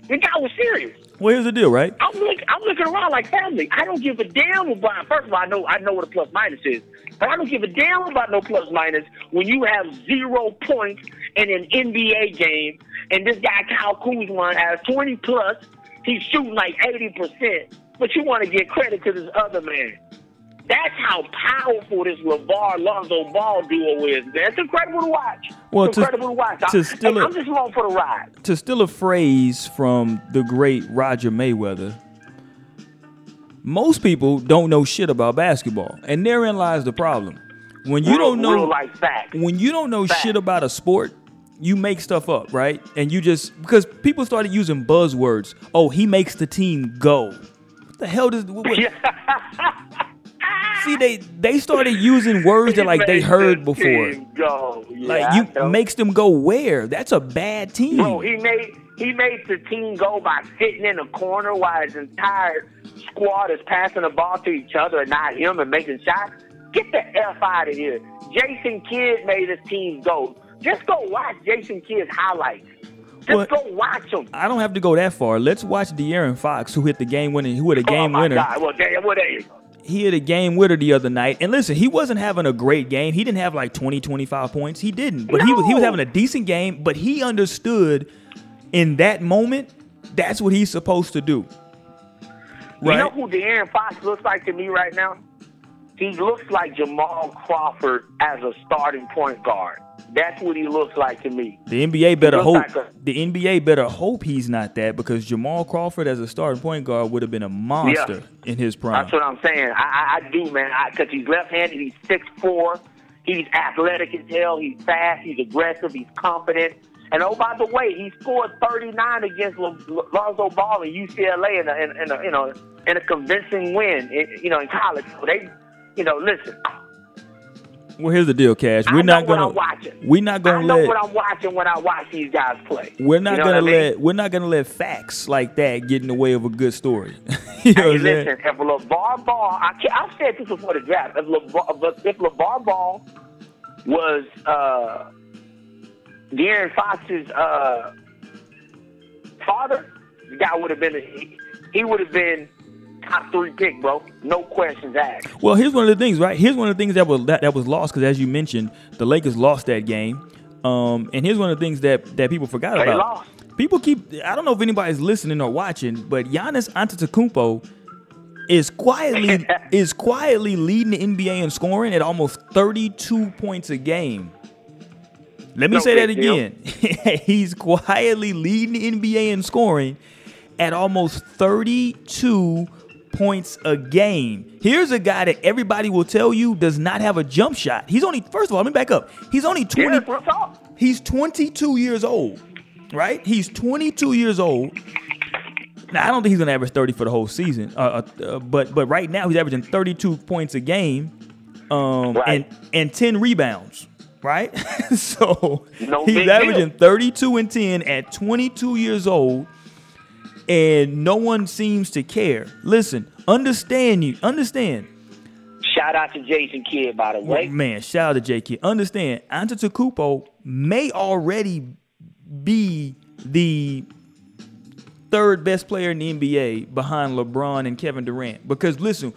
The guy was serious. Well, here's the deal, right? I'm look, I'm looking around like family. I don't give a damn about. First of all, I know I know what a plus minus is, but I don't give a damn about no plus minus when you have zero points in an NBA game, and this guy Kyle Kuzma has 20 plus. He's shooting like 80 percent, but you want to give credit to this other man. That's how powerful this LeVar Lonzo Ball duo is, man. It's incredible to watch. Well, it's to- incredible to watch. to I, still- I'm just along for the ride. To steal a phrase from the great Roger Mayweather, most people don't know shit about basketball, and therein lies the problem. When you real, don't know facts. when you don't know Fact. shit about a sport, you make stuff up, right? And you just because people started using buzzwords. Oh, he makes the team go. What the hell does? What- see, they they started using words that like they heard before. Go. Yeah, Like you makes them go where? That's a bad team. Bro, he made he made the team go by sitting in a corner while his entire squad is passing the ball to each other and not him and making shots. Get the F out of here. Jason Kidd made his team go. Just go watch Jason Kidd's highlights. Just Well, go watch them. I don't have to go that far. Let's watch De'Aaron Fox, who hit the game winning, who hit a oh game my winner. God. Well, damn, well, there you go. He had a game winner the other night. And listen, he wasn't having a great game. He didn't have like 20, 25 points. He didn't. But he was he was having a decent game, but he understood in that moment that's what he's supposed to do. You know who De'Aaron Fox looks like to me right now? He looks like Jamal Crawford as a starting point guard. That's what he looks like to me. The NBA better hope like a- the NBA better hope he's not that because Jamal Crawford as a starting point guard would have been a monster in his prime. That's what I'm saying. I, I, I do, man. Because he's left-handed. He's six four. He's athletic as hell. He's fast. He's aggressive. He's confident. And oh, by the way, he scored 39 against Lo- Lo- Lonzo Ball in UCLA in a, in, in a you know in a convincing win. In, you know, in college. So they, you know, listen. Well, here's the deal, Cash. We're not gonna I'm watching. we're not gonna I know let what I'm watching when I watch these guys play. We're not You know gonna I mean? let we're not gonna let facts like that get in the way of a good story. you know Hey, what I'm saying? listen, if LeVar Ball, I can't, I've said this before the draft. If LeVar, if LeVar Ball was uh, De'Aaron Fox's uh, father, the guy would have been he, he would have been top three pick, bro. No questions asked. Well, here's one of the things, right? Here's one of the things that was that, that was lost because, as you mentioned, the Lakers lost that game. Um, and here's one of the things that that people forgot They about. lost. People keep. I don't know if anybody's listening or watching, but Giannis Antetokounmpo is quietly is quietly leading the NBA in scoring at almost 32 points a game. Let me No say that again. He's quietly leading the NBA in scoring at almost 32 points a game. Here's a guy that everybody will tell you does not have a jump shot. He's only first of all, let me back up. He's only 20 Yeah. He's 22 years old, right? He's 22 years old. Now I don't think he's gonna average 30 for the whole season, uh, uh, uh, but but right now he's averaging 32 points a game, um, Right. and and 10 rebounds, right? so No he's averaging deal. 32 and 10 at 22 years old, and no one seems to care. Listen, understand you, understand. Shout out to Jason Kidd, by the way. Man, shout out to J Kidd. Understand, Antetokounmpo may already be the third best player in the NBA behind LeBron and Kevin Durant. Because listen,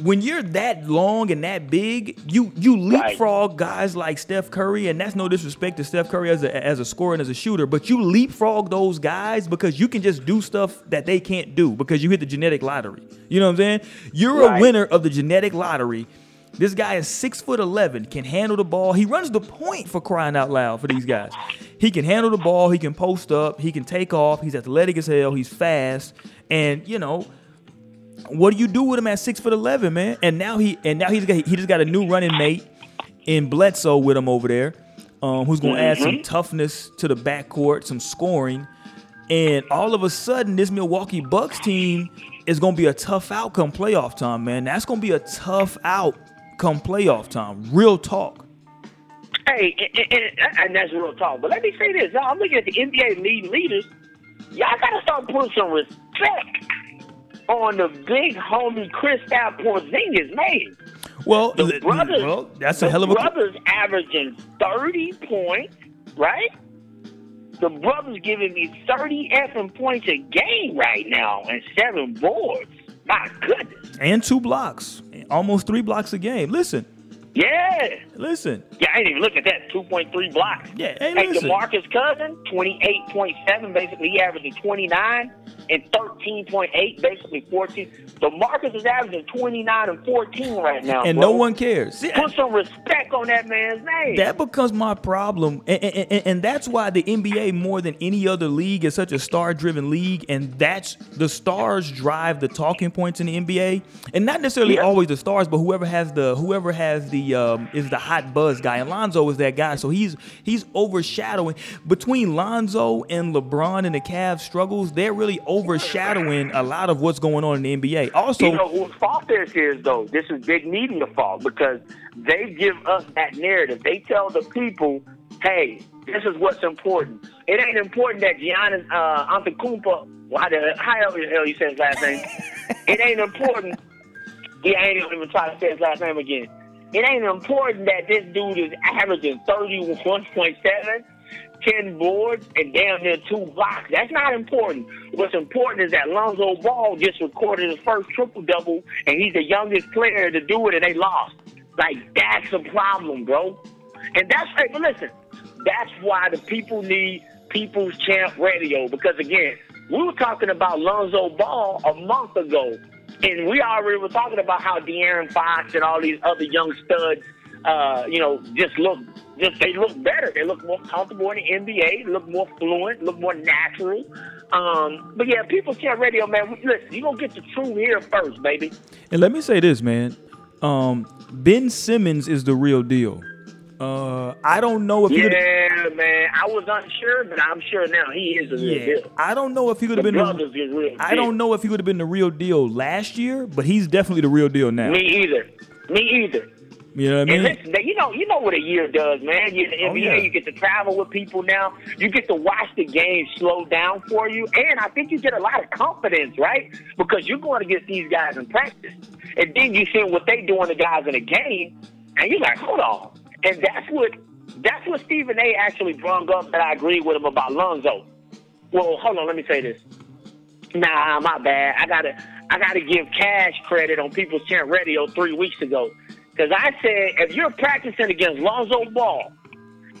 when you're that long and that big, you you leapfrog guys like Steph Curry, and that's no disrespect to Steph Curry as a as a scorer and as a shooter, but you leapfrog those guys because you can just do stuff that they can't do because you hit the genetic lottery. You know what I'm saying? You're a winner of the genetic lottery. This guy is six foot eleven, can handle the ball. He runs the point for crying out loud for these guys. He can handle the ball. He can post up. He can take off. He's athletic as hell. He's fast, and you know what do you do with him at six foot eleven, man? And now he and now he's got he just got a new running mate in Bledsoe with him over there, um, who's gonna add some toughness to the backcourt, some scoring, and all of a sudden this Milwaukee Bucks team is gonna be a tough outcome playoff time, man. That's gonna be a tough out come playoff time. Real talk. Hey, and, and, and that's real talk. But let me say this: I'm looking at the NBA lead leaders. Y'all gotta start putting some respect on the big homie Kristaps Porzingis name. Well, The brothers, well, that's the a hell of a. brothers averaging 30 points, right? The brothers giving me 30 effing points a game right now and seven boards. My goodness. and two blocks, almost three blocks a game. Listen, Yeah. listen. Yeah, I didn't even look at that. 2.3 blocks. Yeah, hey, Hey, listen. DeMarcus Cousin, 28.7, basically. He averaging 29 and 13.8, basically 14. DeMarcus is averaging 29 and 14 right now. And bro. no one cares. See, Put some respect on that man's name. that becomes my problem, and, and, and- and that's why the NBA more than any other league is such a star-driven league, and that's the stars drive the talking points in the NBA, and not necessarily Yeah. always the stars, but whoever has the whoever has the um, is the hot buzz guy, and Lonzo is that guy, so he's he's overshadowing between Lonzo and LeBron and the Cavs struggles. They're really overshadowing a lot of what's going on in the NBA. Also, you know whose fault this is, though? This is big media fault because they give us that narrative. They tell the people, hey, this is what's important. It ain't important that Giannis uh, Antetokounmpo, why the how the hell you say his last name? it ain't important. Yeah, I ain't even try to say his last name again. It ain't important that this dude is averaging 31.7, 10 boards, and damn near two blocks. That's not important. What's important is that Lonzo Ball just recorded his first triple double, and he's the youngest player to do it, and they lost. Like, that's the problem, bro. And that's, hey, but listen, that's why the people need People's Champ Radio, because again, we were talking about Lonzo Ball a month ago, and we already were talking about how De'Aaron Fox and all these other young studs, uh, you know, just look, just they look better. They look more comfortable in the NBA, look more fluent, look more natural. Um, but yeah, People's Champ Radio, man, listen, you gonna get the truth here first, baby. And let me say this, man. Um, ben Simmons is the real deal. Uh, I don't know if. Yeah, man, I was unsure, but I'm sure now he is the real Yeah, deal. I don't know if he would have been. brothers The, real. I deal. don't know if he would have been the real deal last year, but he's definitely the real deal now. Me either. Me either. You know what I And mean? listen, you know, you know what a year does, man. The Oh, NBA, yeah. you get to travel with people now. You get to watch the game slow down for you, and I think you get a lot of confidence, right? Because you're going against these guys in practice, and then you see what they doing the guys in a game, and you're like, hold on. And that's what that's what Stephen A. actually brung up that I agree with him about Lonzo. Well, hold on, let me say this. Nah, my bad. I gotta I gotta give cash credit on People's Champ Radio three weeks ago. Cause I said if you're practicing against Lonzo Ball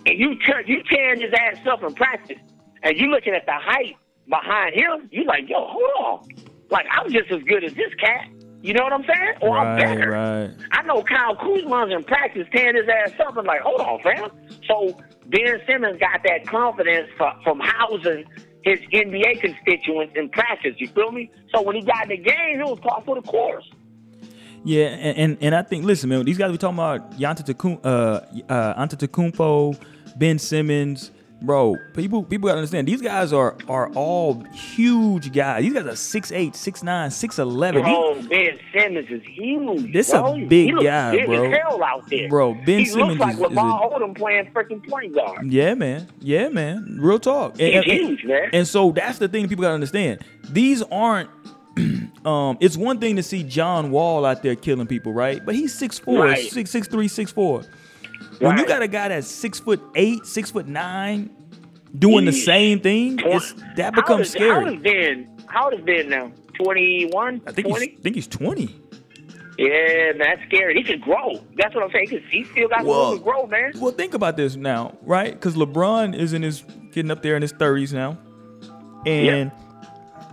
and you turn you tearing his ass up in practice and you looking at the height behind him, you like, yo, hold on. Like I'm just as good as this cat. You know what I'm saying? Or I'm better. right. I know Kyle Kuzma's in practice tearing his ass up. I'm like, hold on, fam. So Ben Simmons got that confidence fro- from housing his NBA constituents in practice. You feel me? So when he got in the game, he was par for the course. Yeah, and, and and I think listen, man, these guys we talking about Antetokounmpo, uh, uh, Antetokounmpo, Ben Simmons, bro. People people gotta understand these guys are are all huge guys. These guys are 6'8", 6'9", 6'11". Bro, Ben Simmons is huge. This a big he looks guy, big bro. As hell out there. Bro, Ben he Simmons looks like is- is Lamar a- Odom playing freaking point guard. Yeah, man. Yeah, man. Real talk. He's and, huge, man. And so that's the thing people gotta understand. These aren't. um, it's one thing to see John Wall out there killing people, right? But he's six four, Right. six six three, six four. When you got a guy that's six foot eight, six foot nine, doing the same thing, it's, that becomes is- How old scary. is Ben? How old is Ben now? 21? I think he's, 20? think he's twenty. Yeah, man, that's scary. He can grow. That's what I'm saying. 'cause he still got Well- room to grow, man. Well, think about this now, right? Because LeBron is in his getting up there in his thirties now, and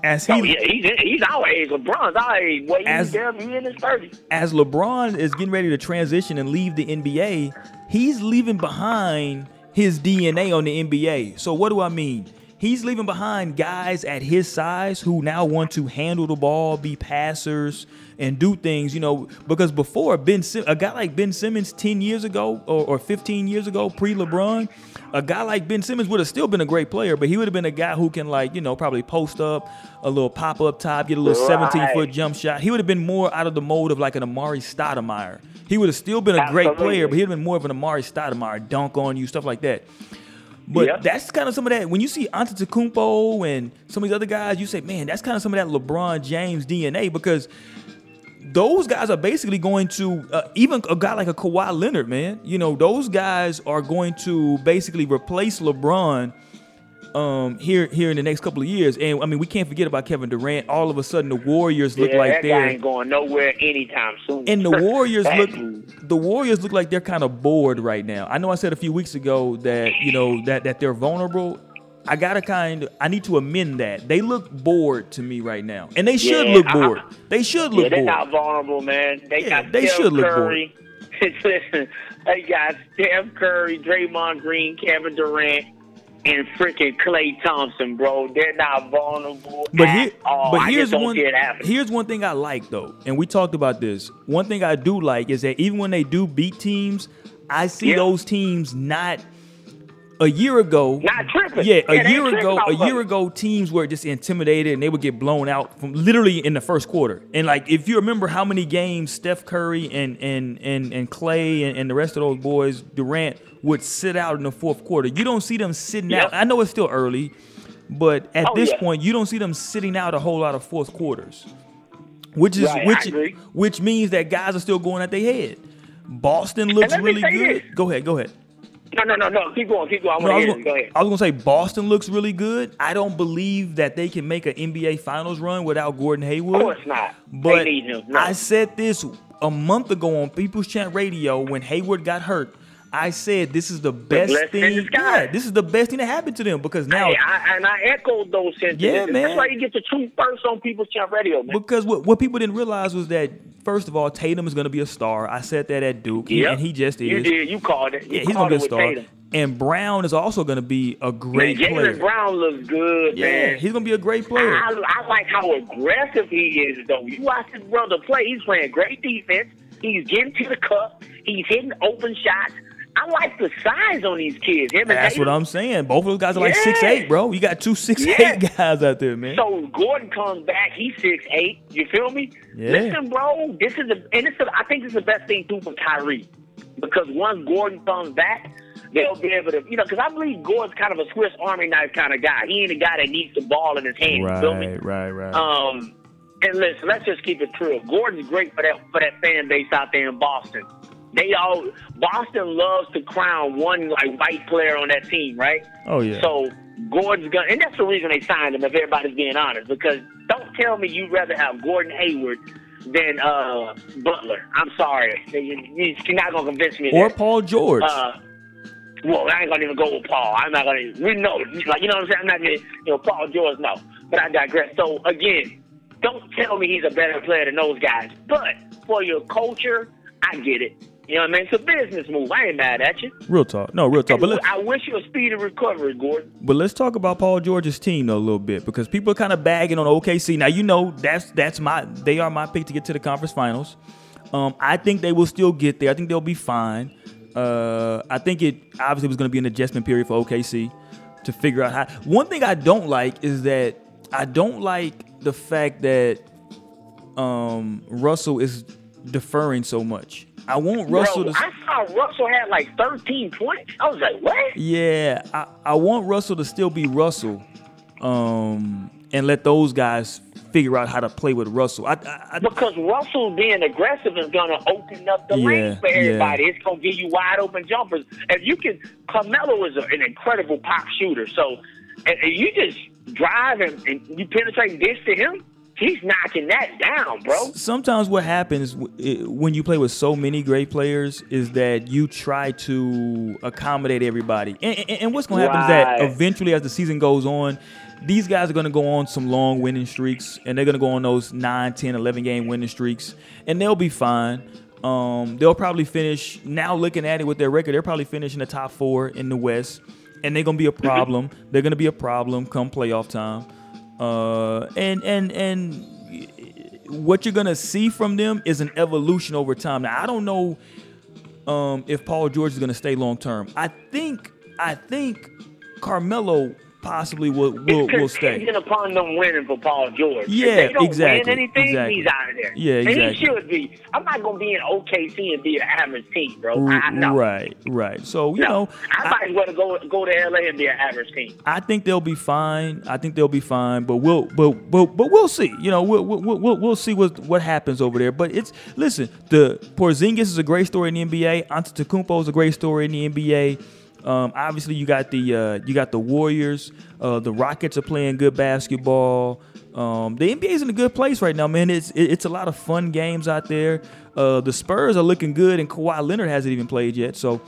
as oh, he Oh, yeah, he's, he's our age. LeBron's our age. Well, As- he's damn he in his 30s. as LeBron is getting ready to transition and leave the NBA, he's leaving behind his DNA on the NBA. So what do I mean? he's leaving behind guys at his size who now want to handle the ball, be passers, and do things. You know, because before Ben, Sim- a guy like Ben Simmons ten years ago or, or 15 years ago, pre LeBron, a guy like Ben Simmons would have still been a great player, but he would have been a guy who can like you know probably post up a little pop up top, get a little Right. 17 foot jump shot. He would have been more out of the mold of like an Amar'e Stoudemire. He would have still been a great player, but he'd have been more of an Amar'e Stoudemire, dunk on you, stuff like that. But Yep. that's kind of some of that. When you see Antetokounmpo and some of these other guys, you say, man, that's kind of some of that LeBron James DNA because those guys are basically going to uh, even a guy like a Kawhi Leonard, man. You know, those guys are going to basically replace LeBron um here here in the next couple of years. And I mean, we can't forget about Kevin Durant. All of a sudden, the Warriors look yeah, like that they're ain't going nowhere anytime soon. and the Warriors look the Warriors look like they're kind of bored right now. I know I said a few weeks ago that you know that that they're vulnerable. I gotta kind of I need to amend that. They look bored to me right now, and they should Yeah, look I- bored. They should look. Yeah, they're bored. not vulnerable, man. They Yeah, got they Steph should look Curry. Listen, they got Steph Curry, Draymond Green, Kevin Durant, and freaking Klay Thompson, bro. They're not vulnerable But at here, all. but I here's just don't one. see it happening. Here's one thing I like though, and we talked about this. One thing I do like is that even when they do beat teams, I see Yeah. those teams not. A year ago, Not tripping. Yeah, a Yeah, year ago, a year ago, teams were just intimidated and they would get blown out from literally in the first quarter. And like, if you remember how many games Steph Curry and and and and Klay and, and the rest of those boys, Durant would sit out in the fourth quarter. You don't see them sitting Yep. out. I know it's still early, but at Oh, this yeah. point, you don't see them sitting out a whole lot of fourth quarters, which is Right, which which means that guys are still going at their head. Boston looks really good. Go ahead, go ahead. No, no, no, no. Keep going, keep going. I No, I was, gonna. Go ahead. I was gonna say Boston looks really good. I don't believe that they can make an NBA Finals run without Gordon Hayward. Of course not. But they need him. No. I said this a month ago on People's Champ Radio when Hayward got hurt. I said this is the best in thing. Yeah, this is the best thing that happened to them because now I, and I echoed those sentiments. Yeah, man. That's why you get the truth first on People's Champ Radio, man. Because what, what people didn't realize was that first of all, Tatum is going to be a star. I said that at Duke, Yep. and he just is. You did. You called it. You Yeah, he's going to be a star. Tatum. And Brown is also going to be a great man, player. Brown looks good, yeah, man. he's going to be a great player. I, I like how aggressive he is, though. You watch this brother play. He's playing great defense. He's getting to the cup. He's hitting open shots. I like the size on these kids. Him That's what I'm saying. Both of those guys are like six eight, bro. You got two six eight Yeah. guys out there, man. So Gordon comes back. He's six eight. You feel me? Yeah. Listen, bro. This is the and this is, I think this is the best thing too for Kyrie because once Gordon comes back, they'll be able to you know because I believe Gordon's kind of a Swiss Army knife kind of guy. He ain't a guy that needs the ball in his hand. You feel me? right, right, right. Um, and listen, let's just keep it true. Gordon's great for that for that fan base out there in Boston. They all Boston loves to crown one like white player on that team, right? oh yeah. So Gordon's gonna, and that's the reason they signed him. If everybody's being honest, because don't tell me you'd rather have Gordon Hayward than uh, Butler. I'm sorry, You- you're not gonna convince me. or that. Paul George. Uh, well, I ain't gonna even go with Paul. I'm not gonna. We know, like you know what I'm saying. I'm not gonna, you know, Paul George. No, but I digress. So again, don't tell me he's a better player than those guys. But for your culture, I get it. You know what I mean? It's a business move. I ain't mad at you. real talk. No, real talk. But let, I wish you a speedy recovery, Gordon. but let's talk about Paul George's team though a little bit because people are kind of bagging on OKC. Now you know that's that's my they are my pick to get to the conference finals. Um, I think they will still get there. I think they'll be fine. Uh, I think it obviously was going to be an adjustment period for OKC to figure out how. One thing I don't like is that I don't like the fact that um, Russell is deferring so much. I want Russell Bro, to. I saw Russell had like 13 points. I was like, what? Yeah, I, I want Russell to still be Russell, um, and let those guys figure out how to play with Russell. I, I, I Because Russell being aggressive is going to open up the Yeah, lane for yeah. everybody. It's going to give you wide open jumpers. If you can, Carmelo is a, an incredible pop shooter. So if you just drive and, and you penetrate this to him, he's knocking that down, bro. sometimes what happens when you play with so many great players is that you try to accommodate everybody. And, and, and what's going to happen is that eventually, as the season goes on, these guys are going to go on some long winning streaks, and they're going to go on those 9, 10, 11 game winning streaks, and they'll be fine. Um, they'll probably finish, now looking at it with their record, they're probably finishing the top four in the West. and they're gonna be a problem. They're gonna be a problem come playoff time. Uh, and and and what you're gonna see from them is an evolution over time. Now I don't know um, if Paul George is gonna stay long term. I think I think Carmelo possibly will will, will stay. Contingent upon them winning for Paul George. Yeah, if they don't exactly, anything, exactly. he's out of there. Yeah, And he should be. I'm not gonna be in OKC and be an average team, bro. I, no. Right, right. So you No. know, I, might as well go go to LA and be an average team. I think they'll be fine. I think they'll be fine, but we'll but but but we'll see. You know, we'll we'll we'll, we'll see what what happens over there. But it's listen, the Porzingis is a great story in the NBA. Antetokounmpo is a great story in the NBA. Um, obviously, you got the uh, you got the Warriors. Uh, the Rockets are playing good basketball. Um, the NBA is in a good place right now, man. It's it, it's a lot of fun games out there. Uh, the Spurs are looking good, and Kawhi Leonard hasn't even played yet. So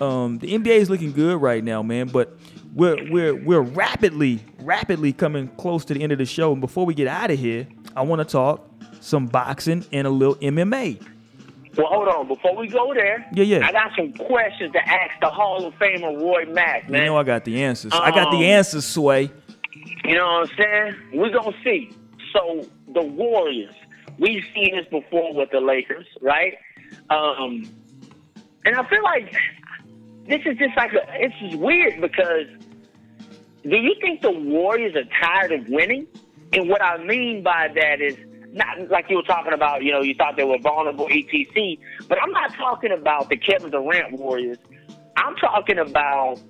um, the NBA is looking good right now, man. But we're we're we're rapidly rapidly coming close to the end of the show. And before we get out of here, I want to talk some boxing and a little MMA. Well, hold on. Before we go there, Yeah, yeah. I got some questions to ask the Hall of Famer Roy Mack, man. You know I got the answers. I got Um, the answers, Sway. You know what I'm saying? We're going to see. So, the Warriors, we've seen this before with the Lakers, right? Um, and I feel like this is just like, a, it's just weird because do you think the Warriors are tired of winning? And what I mean by that is, not like you were talking about, you know, you thought they were vulnerable, etc. But I'm not talking about the Kevin Durant Warriors. I'm talking about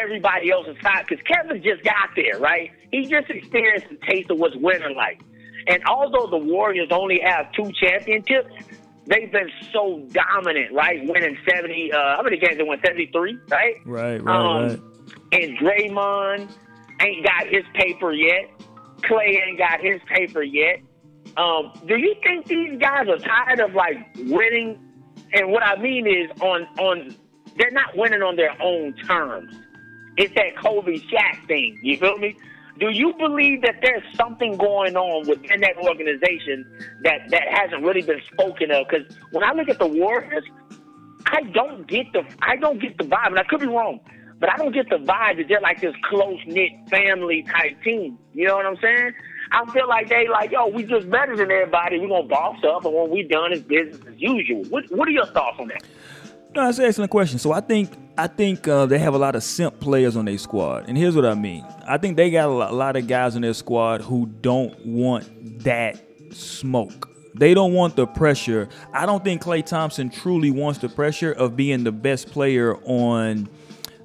everybody else's side because Kevin just got there, right? He just experienced the taste of what's winning like. And although the Warriors only have two championships, they've been so dominant, right? Winning 70, uh, how many games they won? 73, right? Right, right, Um, right. And Draymond ain't got his paper yet. Klay ain't got his paper yet. Um, do you think these guys are tired of like winning? And what I mean is on on they're not winning on their own terms. It's that Kobe Shaq thing. You feel me? Do you believe that there's something going on within that organization that that hasn't really been spoken of? Because when I look at the Warriors, I don't get the I don't get the vibe, and I could be wrong, but I don't get the vibe that they're like this close knit family type team. You know what I'm saying? I feel like they like, yo, we just better than everybody. We're gonna boss up, and when we done, it's business as usual. What What are your thoughts on that? No, that's an excellent question. So I think I think uh, they have a lot of simp players on their squad, and here's what I mean. I think they got a lot, a lot of guys on their squad who don't want that smoke. They don't want the pressure. I don't think Klay Thompson truly wants the pressure of being the best player on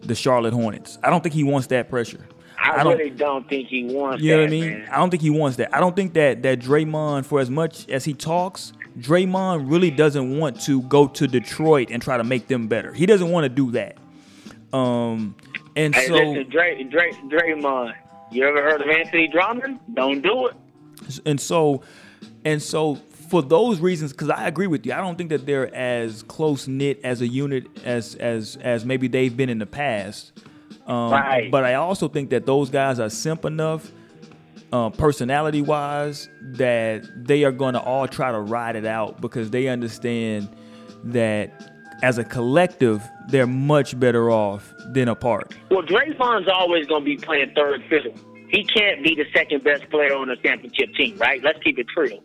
the Charlotte Hornets. I don't think he wants that pressure. I, I don't- really don't think he wants You know that, what I mean? man. I don't think he wants that. I don't think that that Draymond, for as much as he talks, Draymond really doesn't want to go to Detroit and try to make them better. He doesn't want to do that. Um, and Hey, so listen, Dray, Dray, Draymond. You ever heard of Anthony Drummond? Don't do it. and so and so for those reasons because i agree with you i don't think that they're as close knit as a unit as as as maybe they've been in the past um, Right. but i also think that those guys are simp enough uh, personality wise that they are going to all try to ride it out because they understand that as a collective they're much better off than apart Well, Draymond's always going to be playing third fiddle. He can't be the second best player on the championship team, right? Let's keep it real.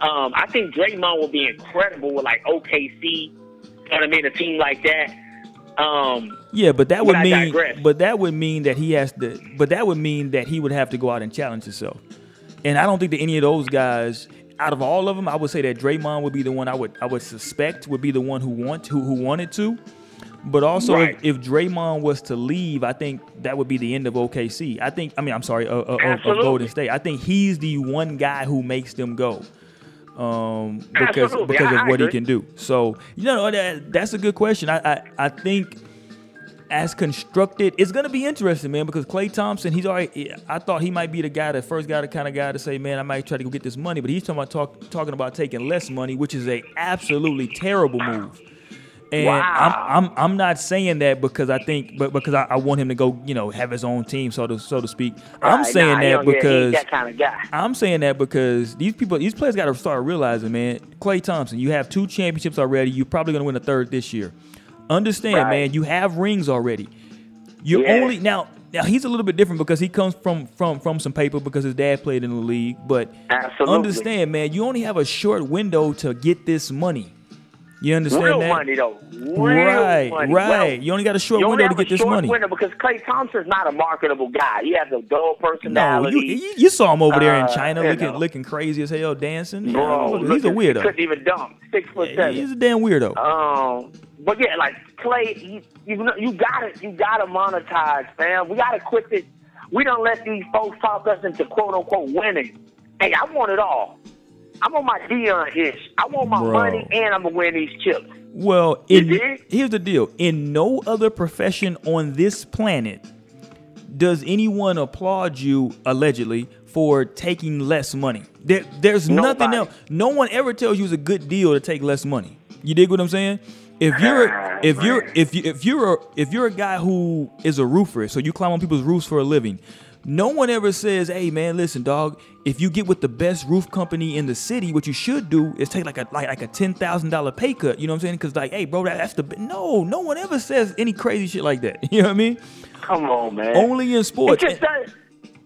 Um, I think Draymond will be incredible with like OKC. You know what I mean? A team like that. Um, Yeah, but that would But mean, but that would mean that he has to, but that would mean that he would have to go out and challenge himself. And I don't think that any of those guys, out of all of them, I would say that Draymond would be the one I would, I would suspect would be the one who want, who, who wanted to. But also, Right. if, if Draymond was to leave, I think that would be the end of OKC. I think, I mean, I'm sorry, uh, uh, of, of Golden State. I think he's the one guy who makes them go um, because Absolutely. because I- of what he can do. So you know that that's a good question. I I, I think as constructed, it's gonna be interesting, man. Because Klay Thompson, he's already. I thought he might be the guy, the first guy, the kind of guy to say, man, I might try to go get this money. But he's talking about talk, talking about taking less money, which is a absolutely terrible move. And Wow. I'm, I'm I'm not saying that because I think, but because I, I want him to go, you know, have his own team, so to so to speak. I'm right, saying nah, that don't- yeah, he ain't because that kind of guy. I'm saying that because these people, these players got to start realizing, man. Klay Thompson, you have two championships already. You're probably going to win a third this year. Understand, Right. man. You have rings already. You're Yeah. only now. Now he's a little bit different because he comes from from from some paper because his dad played in the league. But Absolutely. understand, man, you only have a short window to get this money. You understand Real that? money though. Real right, money. right. Well, you only got a short window to get a this short money. window because Klay Thompson's not a marketable guy. He has a dull No, personality. you, you you saw him over there in Uh, China you looking know. looking crazy as hell dancing. Yeah, Bro, he's look a weirdo. Couldn't even dunk. Six foot seven. He's a damn weirdo. Um, but yeah, like Klay, you you, know, you gotta you gotta monetize, fam. We gotta quit it. We don't let these folks talk us into quote unquote winning. Hey, I want it all. I'm on my Deion ish. I want my Bro. money and I'm gonna win these chips. Well, in, here's the deal: in no other profession on this planet does anyone applaud you allegedly for taking less money. There, there's nothing else. No one ever tells you it's a good deal to take less money. You dig what I'm saying? If you're if you're if you if you're a, if you're a guy who is a roofer, so you climb on people's roofs for a living. No one ever says, "Hey man, listen, dog. If you get with the best roof company in the city, what you should do is take like a like, like a ten thousand dollar pay cut." You know what I'm saying? Because like, hey, bro, that, that's the no. No one ever says any crazy shit like that. You know what I mean? Come on, man. Only in It sports. just does.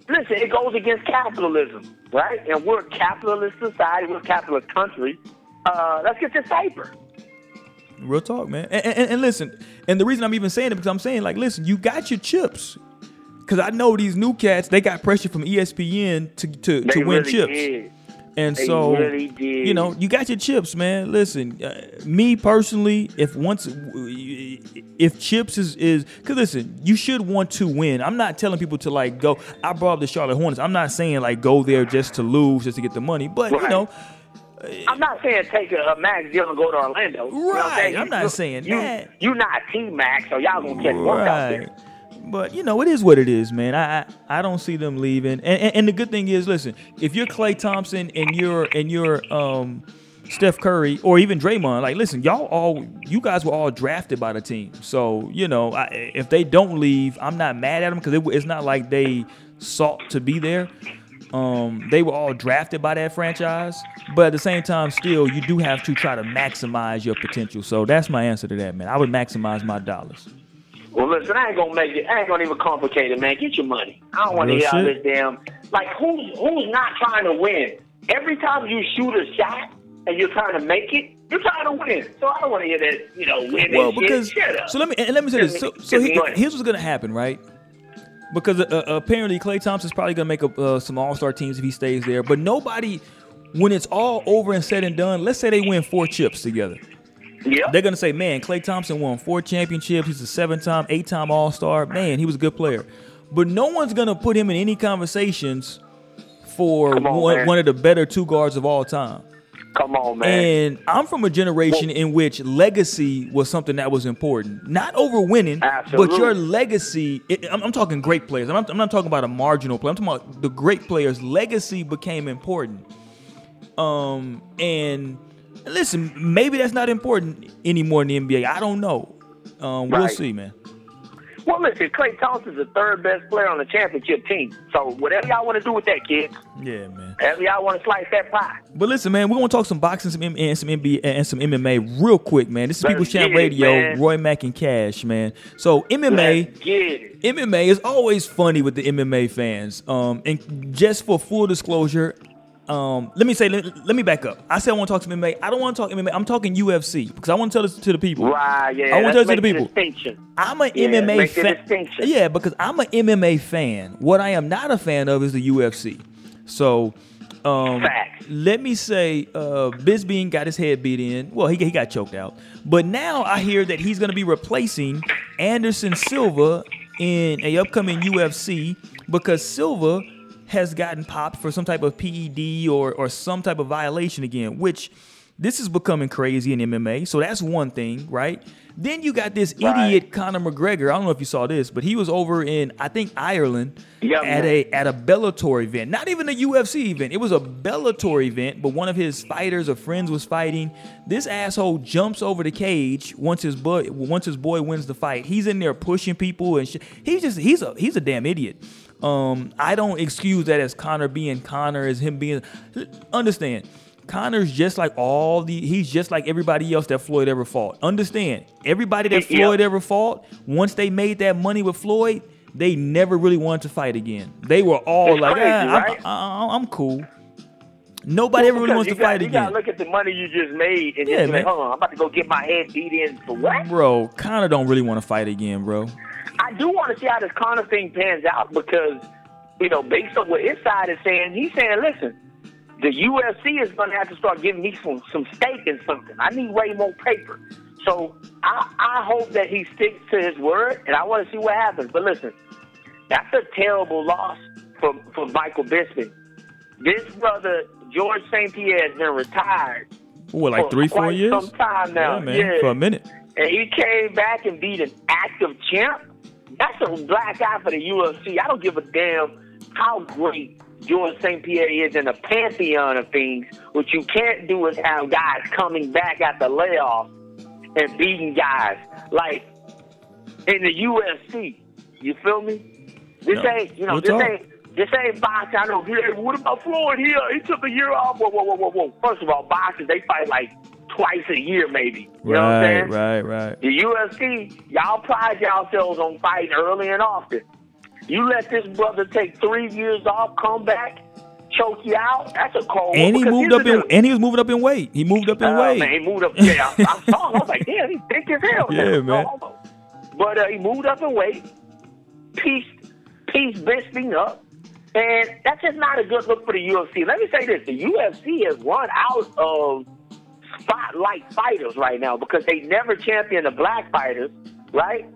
Listen, it goes against capitalism, right? And we're a capitalist society. We're a capitalist country. Uh, let's get this paper. Real talk, man. And, and, and listen, and the reason I'm even saying it because I'm saying like, listen, you got your chips. Because I know these new cats, they got pressure from ESPN to to, They to win really chips. did. And They so, really did. you know, you got your chips, man. Listen, uh, me personally, if once, if chips is is, cause listen, you should want to win. I'm not telling people to like go. I brought up the Charlotte Hornets. I'm not saying like go there just to lose, just to get the money. But you know, I'm not saying take a, a max deal and go to Orlando. You know what Right, saying? I'm You- not saying you, that. You're not T-Mac, so y'all gonna catch one out there. But you know, it is what it is, man. I I, I don't see them leaving. And, and and the good thing is, listen, if you're Klay Thompson and you're and you're um Steph Curry or even Draymond, like listen, y'all all you guys were all drafted by the team. So you know, I, if they don't leave, I'm not mad at them because it, it's not like they sought to be there. Um, they were all drafted by that franchise, but at the same time, still, you do have to try to maximize your potential. So that's my answer to that, man. I would maximize my dollars. Well, listen, I ain't gonna make it. I ain't gonna even complicate it, man. Get your money. I don't want to hear all this damn. Like, who's who's not trying to win? Every time you shoot a shot and you're trying to make it, you're trying to win. So I don't want to hear that. You know, win well, and because shit. Shut up. so let me and let me say this. So, so he- here's what's gonna happen, right? Because uh, uh, apparently Klay Thompson's probably gonna make a, uh, some All Star teams if he stays there. But nobody, when it's all over and said and done, let's say they win four chips together. Yep. They're gonna say, man, Klay Thompson won four championships. He's a seven-time, eight-time All-Star. Man, he was a good player. But no one's gonna put him in any conversations for on, one, one of the better two guards of all time. Come on, man. And I'm from a generation in which legacy was something that was important. Not over winning, Absolutely. but your legacy. It, I'm, I'm talking great players. I'm not, I'm not talking about a marginal player. I'm talking about the great players. Legacy became important. Um, and listen, maybe that's not important anymore in the NBA. I don't know. Um, we'll see, man. well, listen, Klay Thompson's the third best player on the championship team. So whatever y'all want to do with that, kids, Yeah, man. whatever y'all want to slice that pie. But listen, man, we're gonna talk some boxing, some M- and some NBA and some MMA real quick, man. This is Let's People's Champ it, Radio, man. Roy Mack and Cash, man. So MMA. Let's get it. MMA is always funny with the MMA fans. Um, and just for full disclosure, um, let me say, let, let me back up. I said I want to talk some MMA. I don't want to talk MMA. I'm talking UFC because I want to tell this to the people. Right, yeah. I want to tell it to the people. Distinction. I'm a Yeah, MMA make fan. distinction. Yeah, because I'm an MMA fan. What I am not a fan of is the UFC. So, um, Facts. let me say, uh, Bisping got his head beat in. Well, he, he got choked out. But now I hear that he's going to be replacing Anderson Silva in a upcoming UFC because Silva has gotten popped for some type of PED or or some type of violation again, which this is becoming crazy in MMA. So that's one thing, right? Then you got this Right. idiot Conor McGregor. I don't know if you saw this, but he was over in I think Ireland Yeah, at a at a Bellator event. Not even a UFC event. It was a Bellator event, but one of his fighters or friends was fighting. This asshole jumps over the cage once his boy once his boy wins the fight. He's in there pushing people and shit. He's just he's a he's a damn idiot. Um, I don't excuse that as Conor being Conor, as him being. Understand, Conor's just like all the he's just like everybody else that Floyd ever fought. Understand, everybody that Yeah. Floyd ever fought, once they made that money with Floyd, they never really wanted to fight again. They were all It's like, crazy, ah, I'm. I, I'm cool. Nobody ever really wants to got, fight you gotta look at the money you just made and Yeah, just be man. like, hold on, I'm about to go get my head beat in for what? Bro, Conor don't really want to fight again, bro. I do want to see how this Conor thing pans out because, you know, based on what his side is saying, he's saying, listen, the UFC is going to have to start giving me some, some stake in something. I need way more paper. So I, I hope that he sticks to his word, and I want to see what happens. But listen, that's a terrible loss for, for Michael Bisping. This brother, George St. Pierre, has been retired What, like for three, four years? some time now. Yeah, man, for a minute. And he came back and beat an active champ. That's a black eye for the UFC. I don't give a damn how great George St. Pierre is in the pantheon of things. What you can't do is have guys coming back at the layoff and beating guys. Like in the UFC. You feel me? This No. ain't, you know, We'll this talk. ain't, this ain't boxing. I know. Hey, what about Floyd here? He took a year off. Whoa, whoa, whoa, whoa, whoa. First of all, boxers, they fight like twice a year, maybe. You know what I'm Right, saying? right, right. The UFC, y'all pride yourselves on fighting early and often. You let this brother take three years off, come back, choke you out. That's a cold. And he moved up in and he was moving up in weight. He moved up in Oh, weight. man, he moved up. Yeah, I, I saw him. I was like, damn, he's thick as hell. now. Yeah, man. Oh, But uh, he moved up in weight, pieced, pieced Bisping up, and that's just not a good look for the UFC. Let me say this: the UFC has run out of spotlight fighters right now because they never champion the black fighters, right?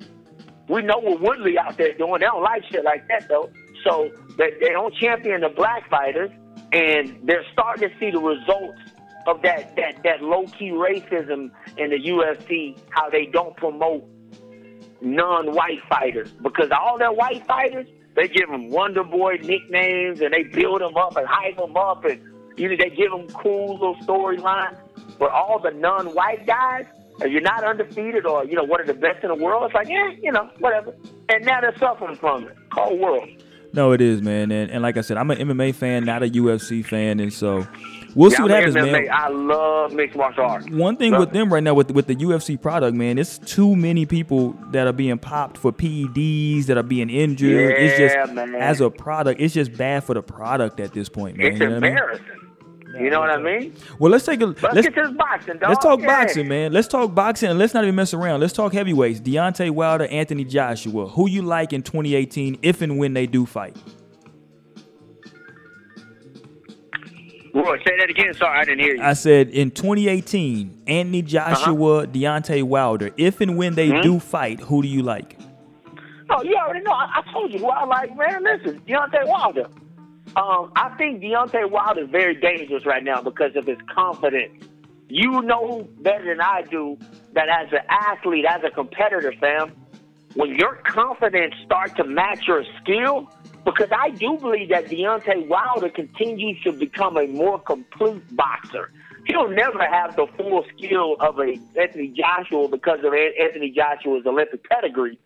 We know what Woodley out there doing. They don't like shit like that though. So they, they don't champion the black fighters, and they're starting to see the results of that that that low key racism in the UFC. How they don't promote non-white fighters because all their white fighters they give them Wonder Boy nicknames and they build them up and hype them up and you know they give them cool little storylines. But all the non-white guys, you're not undefeated or you know one of the best in the world, it's like yeah, you know whatever. And now they're suffering from it. Cold world. No, it is, man. And, and like I said, I'm an MMA fan, not a UFC fan, and so we'll see what happens, MMA. man. I love mixed martial arts. One thing Love with them right now with with the UFC product, man, it's too many people that are being popped for PEDs that are being injured. it's Yeah, just man. as a product, it's just bad for the product at this point, man. It's You know what I mean? You know what I mean? Well, let's take a Let's, let's get to this boxing, dog. let's talk Yeah. boxing, man. Let's talk boxing and let's not even mess around. Let's talk heavyweights. Deontay Wilder, Anthony Joshua. Who you like in 2018 if and when they do fight? Roy, say that again. Sorry, I didn't hear you. I said in 2018, Anthony Joshua, Deontay Wilder. If and when they Mhm. do fight, who do you like? Oh, you already know. I, I told you who I like, man. Listen, Deontay Wilder. Um, I think Deontay Wilder is very dangerous right now because of his confidence. You know better than I do that as an athlete, as a competitor, fam, when your confidence starts to match your skill, because I do believe that Deontay Wilder continues to become a more complete boxer. He'll never have the full skill of a Anthony Joshua because of Anthony Joshua's Olympic pedigree.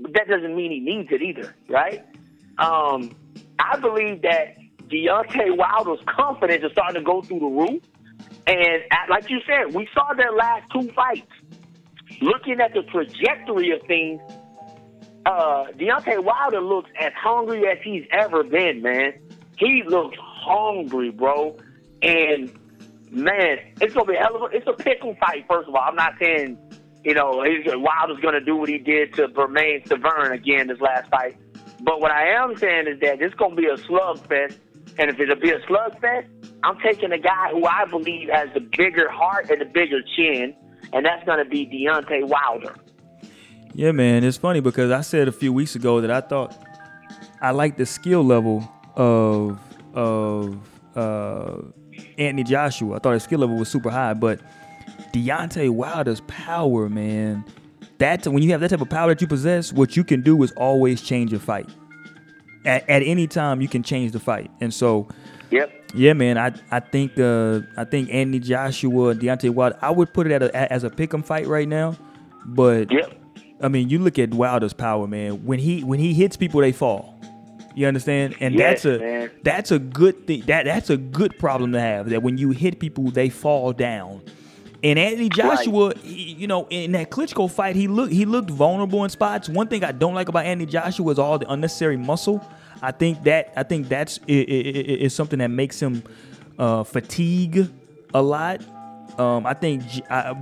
But that doesn't mean he needs it either, right? Um, I believe that Deontay Wilder's confidence is starting to go through the roof. And like you said, we saw their last two fights. Looking at the trajectory of things, uh, Deontay Wilder looks as hungry as he's ever been, man. He looks hungry, bro. And man, it's gonna be a hell of a it's a pickle fight. First of all, I'm not saying you know Wilder's gonna do what he did to Bermane Stiverne again this last fight, but what I am saying is that this gonna be a slugfest. And if it'll be a slugfest, I'm taking a guy who I believe has the bigger heart and the bigger chin, and that's gonna be Deontay Wilder. Yeah, man, it's funny because I said a few weeks ago that I thought I liked the skill level of of uh, Anthony Joshua. I thought his skill level was super high, but Deontay Wilder's power, man. That when you have that type of power that you possess, what you can do is always change a fight. At, at any time, you can change the fight, and so Yep. yeah, man. I I think uh I think Anthony Joshua, Deontay Wilder. I would put it at a, as a pick'em fight right now, but Yep. I mean, you look at Wilder's power, man. When he when he hits people, they fall. You understand? And Yes, that's a man. that's a good thing. That that's a good problem to have. That when you hit people, they fall down. And Anthony Joshua, he, you know, in that Klitschko fight, he looked he looked vulnerable in spots. One thing I don't like about Anthony Joshua is all the unnecessary muscle. I think that I think that's i- i- i- is something that makes him uh, fatigue a lot. Um, I think,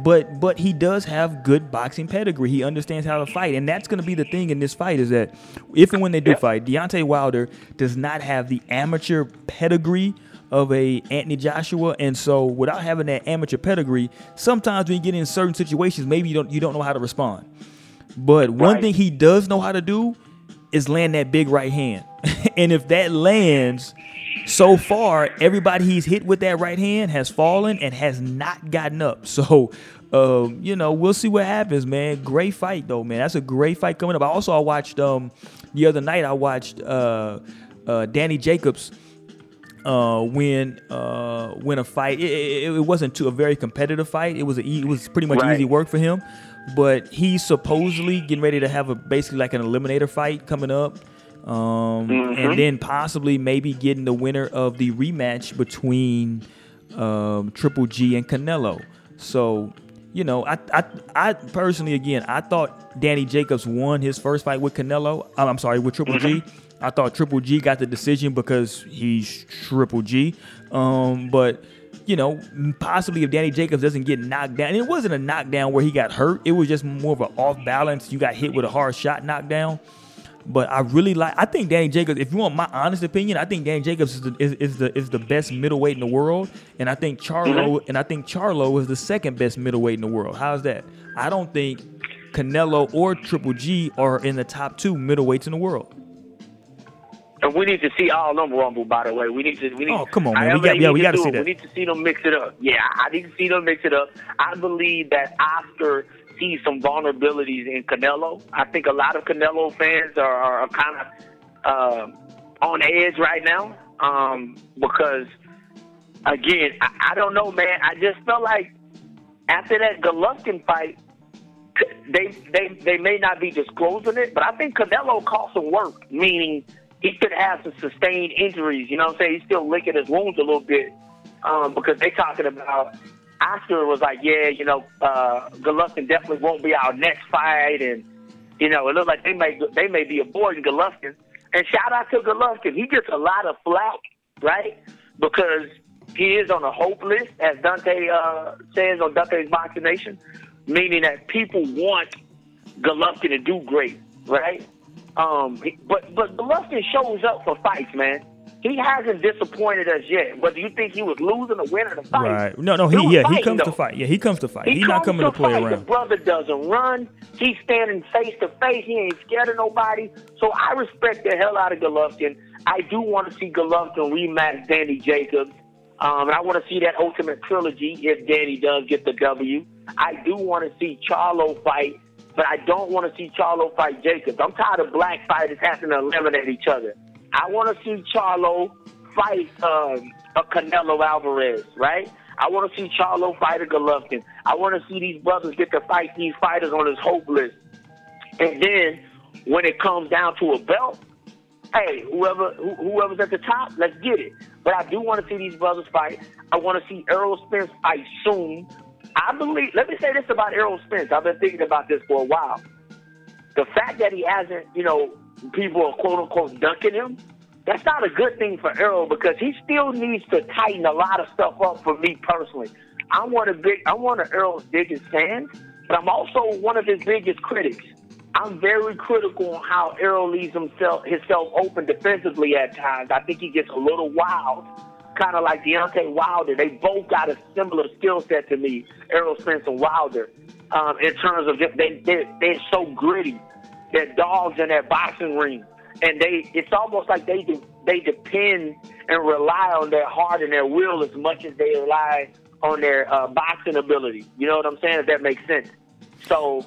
but but he does have good boxing pedigree. He understands how to fight, and that's going to be the thing in this fight is that if and when they do Yep. fight, Deontay Wilder does not have the amateur pedigree of a Anthony Joshua, and so without having that amateur pedigree, sometimes when you get in certain situations, maybe you don't you don't know how to respond. But one Right. thing he does know how to do is land that big right hand, and if that lands, so far everybody he's hit with that right hand has fallen and has not gotten up. So. Um, you know, we'll see what happens, man. Great fight though, man. That's a great fight coming up. I also I watched um the other night I watched uh uh Danny Jacobs uh, win uh, win a fight. It, it, it wasn't too, a very competitive fight. It was a, it was pretty much Right. easy work for him. But he's supposedly getting ready to have a basically like an eliminator fight coming up, um, and then possibly maybe getting the winner of the rematch between um, Triple G and Canelo. So. You know, I, I, I personally, again, I thought Danny Jacobs won his first fight with Canelo. I'm I'm sorry, with Triple G. I thought Triple G got the decision because he's Triple G. Um, but you know, possibly if Danny Jacobs doesn't get knocked down, and it wasn't a knockdown where he got hurt. It was just more of an off balance. You got hit with a hard shot knockdown. But I really like. I think Danny Jacobs. If you want my honest opinion, I think Danny Jacobs is the is, is the is the best middleweight in the world, and I think Charlo and I think Charlo is the second best middleweight in the world. How's that? I don't think Canelo or Triple G are in the top two middleweights in the world. And we need to see all them rumble. By the way, we need to. We need, Oh, come on, man. We got- yeah, we to gotta see it, that. We need to see them mix it up. Yeah, I need to see them mix it up. I believe that Oscar sees some vulnerabilities in Canelo. I think a lot of Canelo fans are, are kind of uh, on edge right now um, because, again, I, I don't know, man. I just felt like after that Golovkin fight, they they they may not be disclosing it, but I think Canelo caught some work, meaning he could have some sustained injuries. You know what I'm saying? He's still licking his wounds a little bit um, because they're talking about. Oscar was like, yeah, you know, uh, Golovkin definitely won't be our next fight, and you know, it looked like they may they may be avoiding Golovkin. And shout out to Golovkin, he gets a lot of flack, right? Because he is on a hope list, as Dante uh, says on Dante's Boxing Nation, meaning that people want Golovkin to do great, right? Um, but but Golovkin shows up for fights, man. He hasn't disappointed us yet. Whether you think he was losing or winning the fight, Right? No, no. he He yeah. He fighting, comes to fight. Yeah, he comes to fight. He He's not coming to play fight. The around. brother doesn't run. He's standing face to face. He ain't scared of nobody. So I respect the hell out of Golovkin. I do want to see Golovkin rematch Danny Jacobs. Um, and I want to see that ultimate trilogy if Danny does get the W. I do want to see Charlo fight, but I don't want to see Charlo fight Jacobs. I'm tired of black fighters having to eliminate each other. I want to see Charlo fight um, a Canelo Alvarez, right? I want to see Charlo fight a Golovkin. I want to see these brothers get to fight these fighters on this hope list. And then when it comes down to a belt, hey, whoever who, whoever's at the top, let's get it. But I do want to see these brothers fight. I want to see Errol Spence fight soon. I believe. Let me say this about Errol Spence. I've been thinking about this for a while. The fact that he hasn't, you know, people are quote unquote dunking him. That's not a good thing for Errol because he still needs to tighten a lot of stuff up for me personally. I'm one of big. I'm one of Errol's biggest fans, but I'm also one of his biggest critics. I'm very critical on how Errol leaves himself himself open defensively at times. I think he gets a little wild, kind of like Deontay Wilder. They both got a similar skill set to me, Errol Spence and Wilder, um, in terms of just, they they they're so gritty. They're dogs in that boxing ring, and they it's almost like they de- they depend and rely on their heart and their will as much as they rely on their uh, boxing ability. You know what I'm saying? If that makes sense. So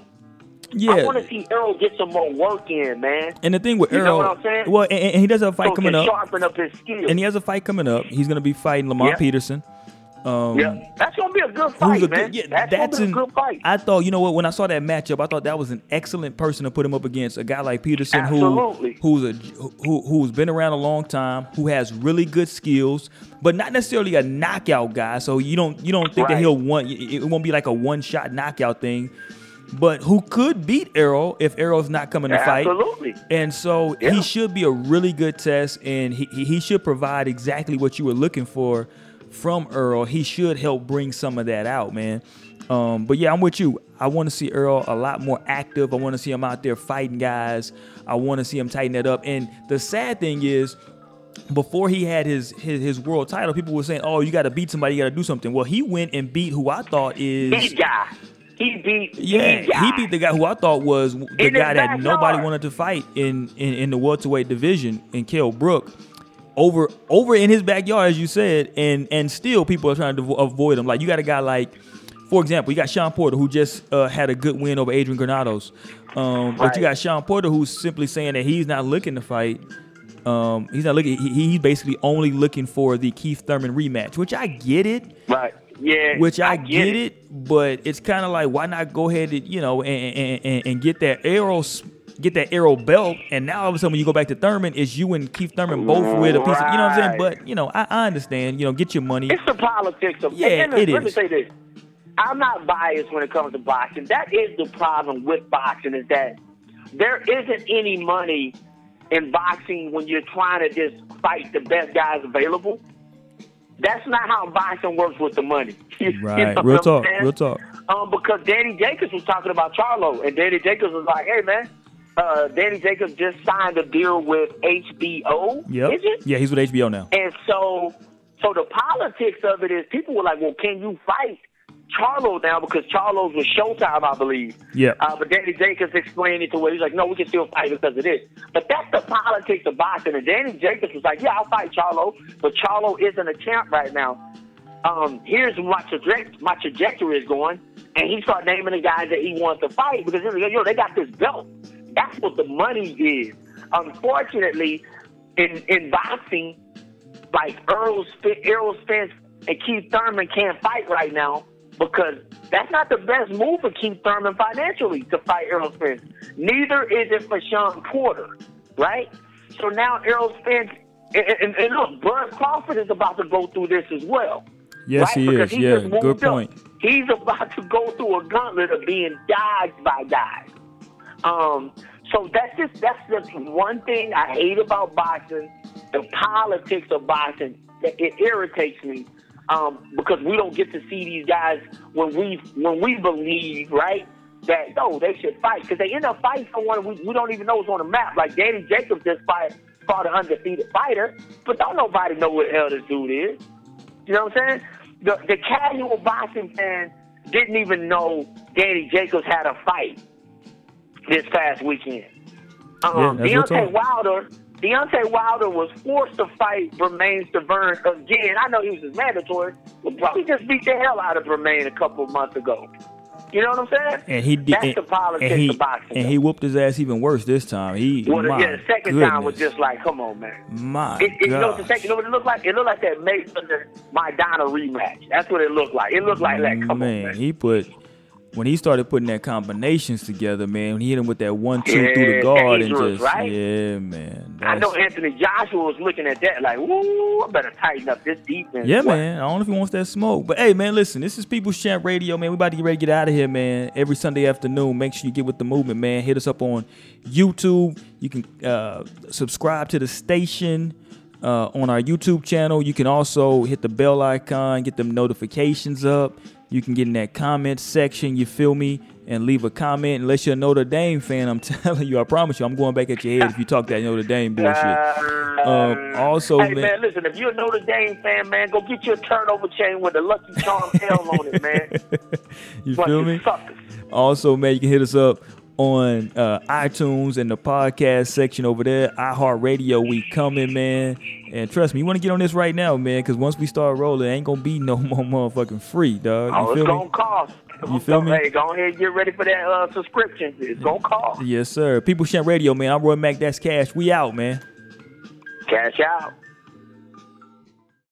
I want to see Errol get some more work in, man. And the thing with You know what I'm saying? well, and, and he does have a fight so coming up. sharpen up his skills. and he has a fight coming up. He's going to be fighting Lamont Yeah. Peterson. Um, yeah, that's gonna be a good fight, a man. good, yeah, that's, that's gonna be an, a good fight. I thought, you know what? When I saw that matchup, I thought that was an excellent person to put him up against a guy like Peterson, Absolutely. who who's a who who's been around a long time, who has really good skills, but not necessarily a knockout guy. So you don't you don't think that he'll one it won't be like a one shot knockout thing, but who could beat Errol if Errol's not coming to fight. Absolutely. And so Yeah. he should be a really good test, and he, he he should provide exactly what you were looking for from Errol. He should help bring some of that out, man. Um, but yeah, I'm with you. I want to see Errol a lot more active. I want to see him out there fighting guys. I want to see him tighten that up. And the sad thing is, before he had his his, his world title, people were saying, "Oh, you got to beat somebody. You got to do something." Well, he went and beat who I thought is Beat guy. He beat. yeah, he beat the guy who I thought was the his guy that nobody wanted to fight in, in, in the welterweight division in Kell Brook. Over over in his backyard, as you said, and and still people are trying to avoid him. Like you got a guy like, for example, you got Sean Porter who just uh, had a good win over Adrian Granados, um, but you got Sean Porter who's simply saying that he's not looking to fight. Um, he's not looking. He, he's basically only looking for the Keith Thurman rematch, which I get it Right. Yeah. which I, get, it. but it's kind of like why not go ahead and you know and, and, and, get that Errol get that Errol belt and now all of a sudden when you go back to Thurman it's you and Keith Thurman both with a piece of you know what I'm saying but you know I, I understand you know get your money It's the politics of Yeah, and it let me say this. I'm not biased when it comes to boxing. That is the problem with boxing is that there isn't any money in boxing when you're trying to just fight the best guys available. That's not how boxing works with the money. You right know real talk saying? real talk Um, because Danny Jacobs was talking about Charlo, and Danny Jacobs was like, "Hey, man, uh, Danny Jacobs just signed a deal with HBO. yep Is it? yeah he's with HBO now And so, so the politics of it is people were like, well, can you fight Charlo now? Because Charlo's with Showtime, I believe. Yeah. Uh, but Danny Jacobs explained it to where he's like, no, we can still fight because of this. But that's the politics of boxing. And Danny Jacobs was like, yeah, I'll fight Charlo, but Charlo isn't a champ right now. Um, here's my, traje- my trajectory is going. And he started naming the guys that he wants to fight because he was like, yo, they got this belt. That's what the money is. Unfortunately, in in boxing, like Errol, Sp- Errol Spence and Keith Thurman can't fight right now because that's not the best move for Keith Thurman financially to fight Errol Spence. Neither is it for Sean Porter, right? So now Errol Spence, and, and, and look, Bud Crawford is about to go through this as well. yes right? he Because is yeah just moved good up. point He's about to go through a gauntlet of being dodged by guys. Um, so that's just that's just one thing I hate about boxing, the politics of boxing. It irritates me um, because we don't get to see these guys when we when we believe right that no they should fight because they end up fighting someone we, we don't even know is on the map. Like Danny Jacobs just fight, fought an undefeated fighter, but don't nobody know what the hell this dude is. You know what I'm saying? The the casual boxing fan didn't even know Danny Jacobs had a fight this past weekend. Um, Yeah, Deontay. Wilder, Deontay Wilder was forced to fight Bermane Stiverne again. I know he was his mandatory, but probably just beat the hell out of Bermane a couple of months ago. You know what I'm saying? and he did That's and, the politics and he, of boxing. and he whooped his ass even worse this time he well, my yeah, the second time was just like, come on, man. my It, it, you know what the second, you know what it looked like? It looked like that Mayweather Maidana rematch. That's what it looked like. It looked like that. Come man, on, man. he put when he started putting that combinations together, man. When he hit him with that one two Yeah, through the guard and just right? yeah, man. I know Anthony Joshua was looking at that like, "Woo, I better tighten up this defense." Yeah, Boy, man. I don't know if he wants that smoke, but hey, man, listen. This is People's Champ Radio, man. We about to get ready to get out of here, man. Every Sunday afternoon, make sure you get with the movement, man. Hit us up on YouTube. You can uh, subscribe to the station uh, on our YouTube channel. You can also hit the bell icon, get them notifications up. You can get in that comment section. You feel me? And leave a comment. Unless you're a Notre Dame fan, I'm telling you, I promise you, I'm going back at your head if you talk that Notre Dame bullshit. Um, also, hey man- listen, if you're a Notre Dame fan, man, go get you a turnover chain with a Lucky Charm L on it, man. you feel me? Suckers. Also, man, you can hit us up on uh, iTunes and the podcast section over there. iHeartRadio, we coming, man. And trust me, you want to get on this right now, man, because once we start rolling, ain't gonna be no more motherfucking free, dog. Oh, You it's feel gonna me? cost. You feel me? Hey, go ahead and get ready for that uh, subscription. It's gonna cost. Yes, sir. People Champ Radio, man. I'm Roy Mac. That's Cash. We out, man. Cash out.